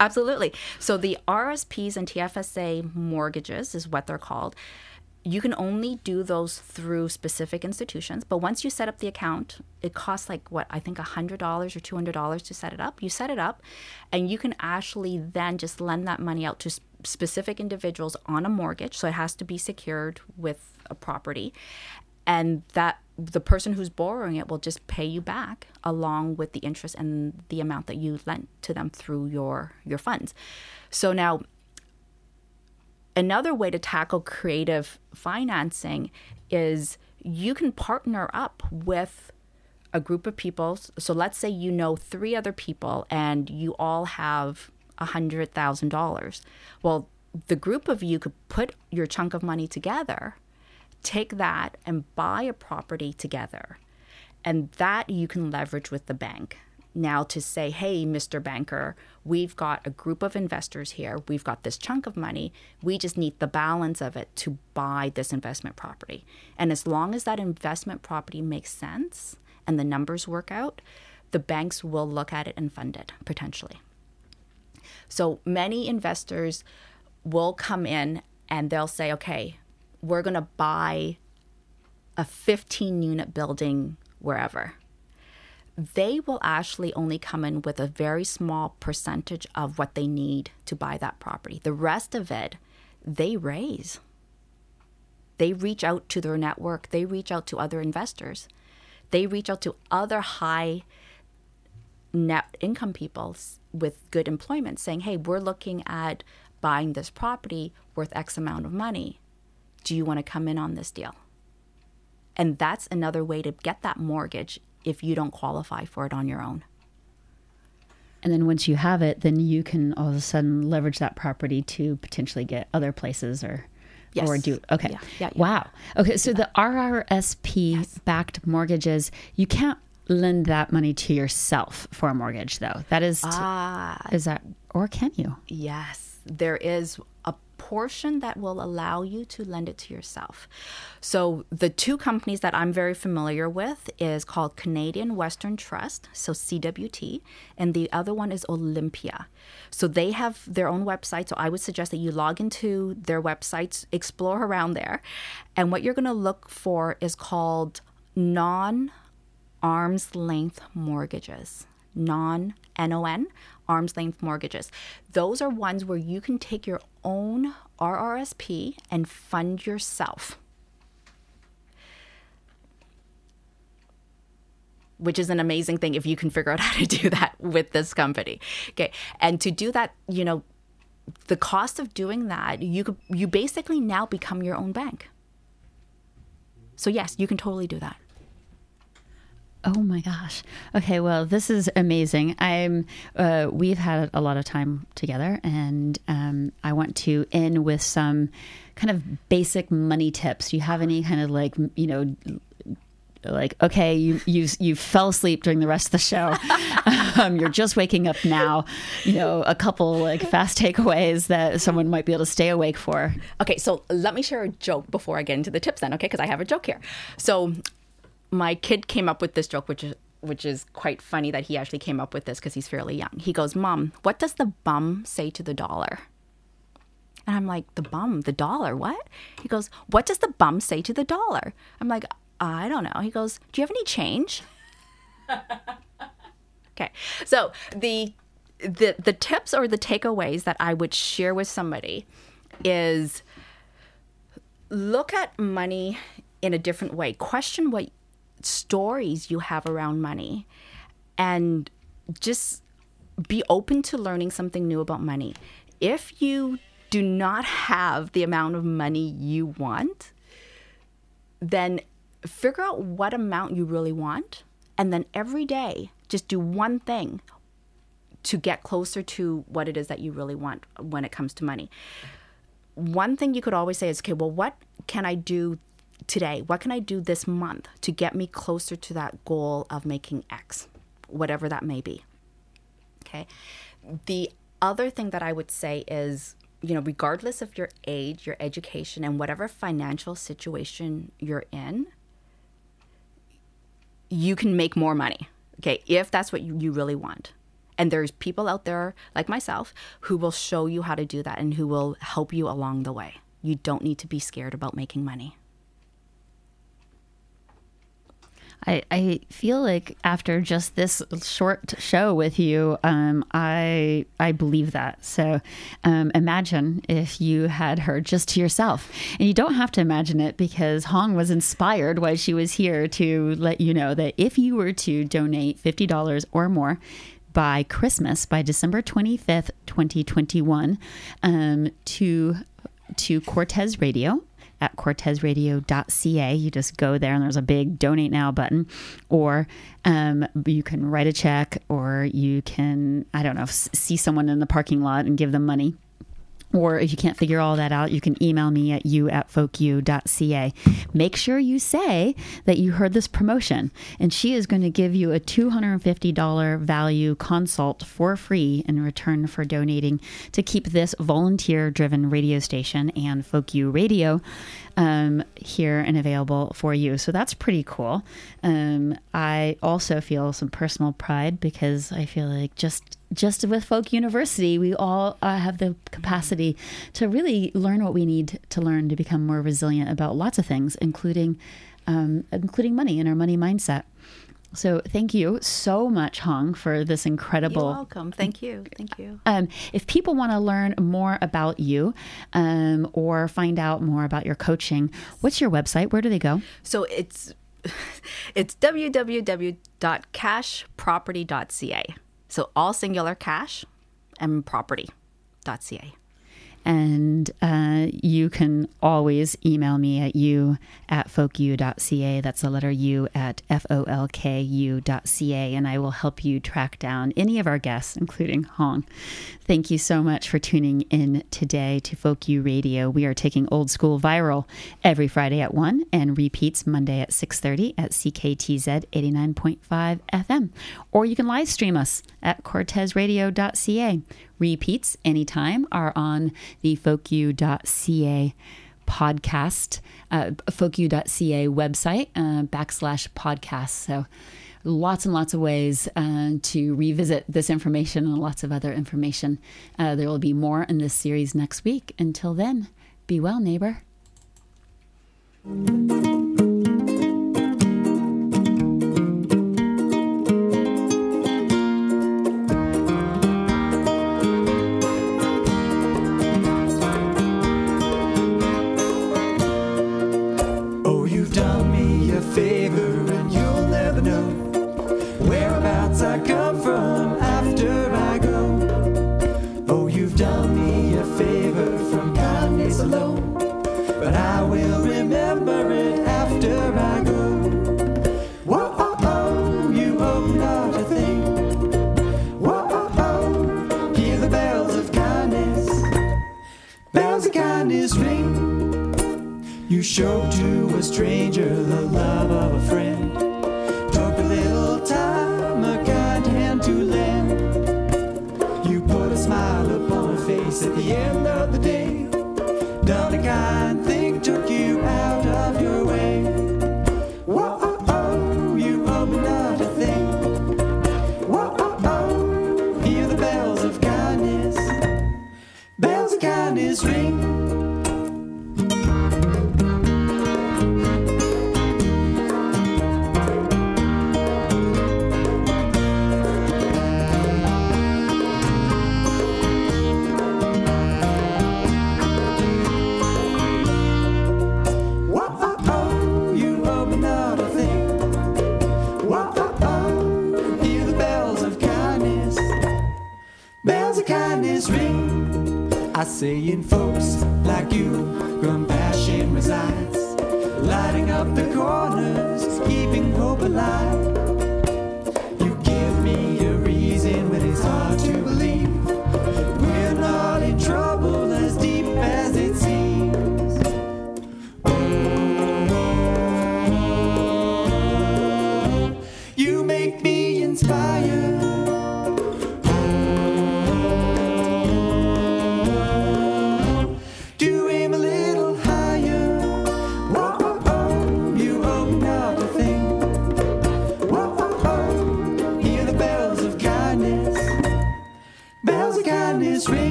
absolutely. So the RSPs and TFSA mortgages is what they're called. You can only do those through specific institutions, but once you set up the account, it costs like what I think hundred dollars or two hundred dollars to set it up. You set it up, and you can actually then just lend that money out to specific individuals on a mortgage. So it has to be secured with a property, and that the person who's borrowing it will just pay you back along with the interest and the amount that you lent to them through your your funds. So now another way to tackle creative financing is you can partner up with a group of people. So let's say you know three other people and you all have a hundred thousand dollars. Well, the group of you could put your chunk of money together, take that and buy a property together. And that you can leverage with the bank. Now, to say, hey, Mr. Banker, we've got a group of investors here. We've got this chunk of money. We just need the balance of it to buy this investment property. And as long as that investment property makes sense and the numbers work out, the banks will look at it and fund it potentially. So many investors will come in and they'll say, okay, we're going to buy a 15 unit building wherever. They will actually only come in with a very small percentage of what they need to buy that property. The rest of it, they raise. They reach out to their network, they reach out to other investors, they reach out to other high net income people with good employment saying, hey, we're looking at buying this property worth X amount of money. Do you want to come in on this deal? And that's another way to get that mortgage if you don't qualify for it on your own. And then once you have it, then you can all of a sudden leverage that property to potentially get other places or or do okay. Yeah, yeah, yeah. Wow. Okay, so the RRSP backed mortgages, you can't lend that money to yourself for a mortgage though. That is to- Ah, is that or can you? Yes, there is portion that will allow you to lend it to yourself. So the two companies that I'm very familiar with is called Canadian Western Trust, so CWT, and the other one is Olympia. So they have their own website, so I would suggest that you log into their websites, explore around there, and what you're going to look for is called non arm's length mortgages, non NON, arm's length mortgages. Those are ones where you can take your own RRSP and fund yourself. Which is an amazing thing if you can figure out how to do that with this company. Okay. And to do that, you know, the cost of doing that, you could you basically now become your own bank. So yes, you can totally do that. Oh my gosh. Okay, well, this is amazing. I'm. Uh, we've had a lot of time together, and um, I want to end with some kind of basic money tips. Do you have any kind of like you know? Like okay, you you you fell asleep during the rest of the show. um, you're just waking up now. You know, a couple like fast takeaways that someone might be able to stay awake for. Okay, so let me share a joke before I get into the tips then, okay? Because I have a joke here. So my kid came up with this joke, which is which is quite funny that he actually came up with this because he's fairly young. He goes, "Mom, what does the bum say to the dollar?" And I'm like, "The bum, the dollar, what?" He goes, "What does the bum say to the dollar?" I'm like, "I don't know." He goes, "Do you have any change?" okay, so the the the tips or the takeaways that I would share with somebody is look at money in a different way. Question what stories you have around money and just be open to learning something new about money. If you do not have the amount of money you want, then figure out what amount you really want. And then every day, just do one thing to get closer to what it is that you really want when it comes to money one thing you could always say is okay well what can I do today? What can I do this month to get me closer to that goal of making X, whatever that may be? Okay. The other thing that I would say is, you know, regardless of your age, your education, and whatever financial situation you're in, you can make more money. Okay. If that's what you, really want. And there's people out there like myself who will show you how to do that and who will help you along the way. You don't need to be scared about making money. I, I feel like after just this short show with you, um, I I believe that. So um, imagine if you had her just to yourself, and you don't have to imagine it because Hong was inspired while she was here to let you know that if you were to donate fifty dollars or more by Christmas, by December twenty fifth, twenty twenty one, um, to to Cortes Radio at cortesradio.ca. You just go there and there's a big donate now button, or um, you can write a check, or you can, I don't know, see someone in the parking lot and give them money. Or if you can't figure all that out, you can email me at you at folku.ca. Make sure you say that you heard this promotion, and she is going to give you a $250 value consult for free in return for donating to keep this volunteer driven radio station and Folk Radio um, here and available for you. So that's pretty cool. Um, I also feel some personal pride because I feel like just just with Folk University, we all uh, have the capacity to really learn what we need to learn to become more resilient about lots of things, including um, including money and our money mindset. So thank you so much, Hong, for this incredible You're welcome. Thank you. Thank you. um, if people want to learn more about you um, or find out more about your coaching, what's your website? Where do they go? So it's it's www.cashproperty.ca. So all singular cash and property.ca. And uh, you can always email me at you at folku.ca. That's the letter U at F O L K U.ca. And I will help you track down any of our guests, including Hong. Thank you so much for tuning in today to Folk U Radio. We are taking old school viral every Friday at 1 and repeats Monday at 6.30 at CKTZ 89.5 FM. Or you can live stream us at cortesradio.ca. Repeats anytime are on the folku.ca podcast, uh, folku.ca website, uh, backslash podcast. So lots and lots of ways uh, to revisit this information and lots of other information. Uh, there will be more in this series next week. Until then, be well, neighbor. Showed to a stranger the love of I folks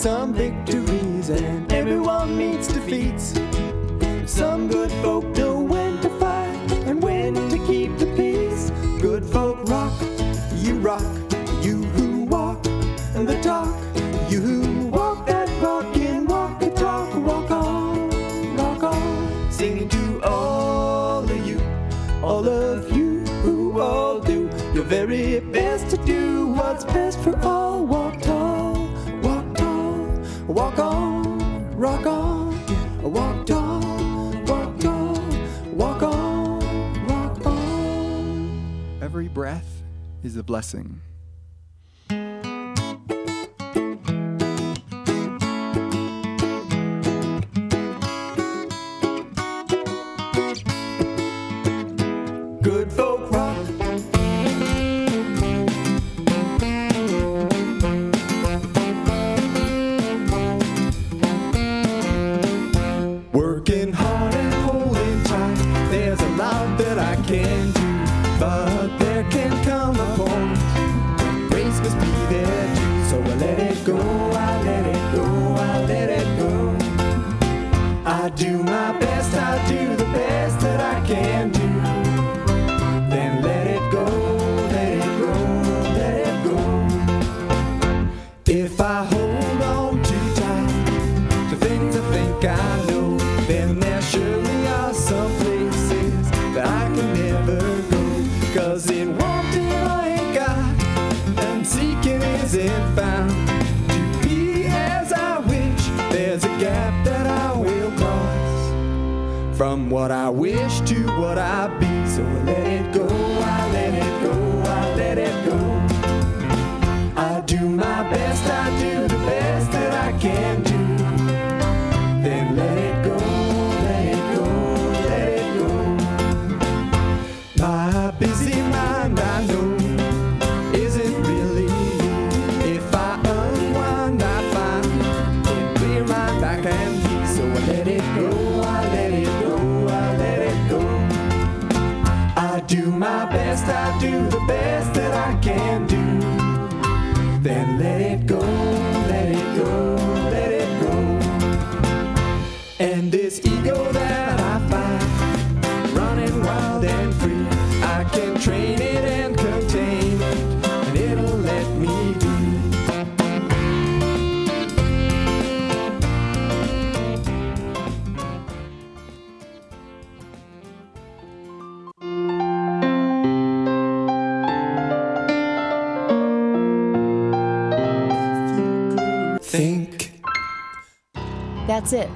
some victory. breath is a blessing.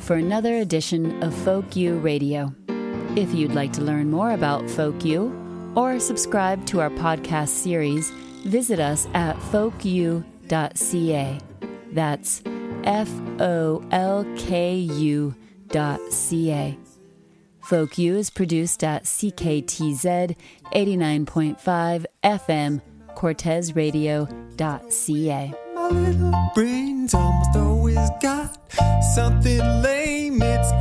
for another edition of Folk U Radio. If you'd like to learn more about Folk U or subscribe to our podcast series, visit us at folku.ca. That's F O L K U dot C A. Folk U is produced at CKTZ 89.5 FM, Cortes Radio dot C A little brain's almost always got something lame. It's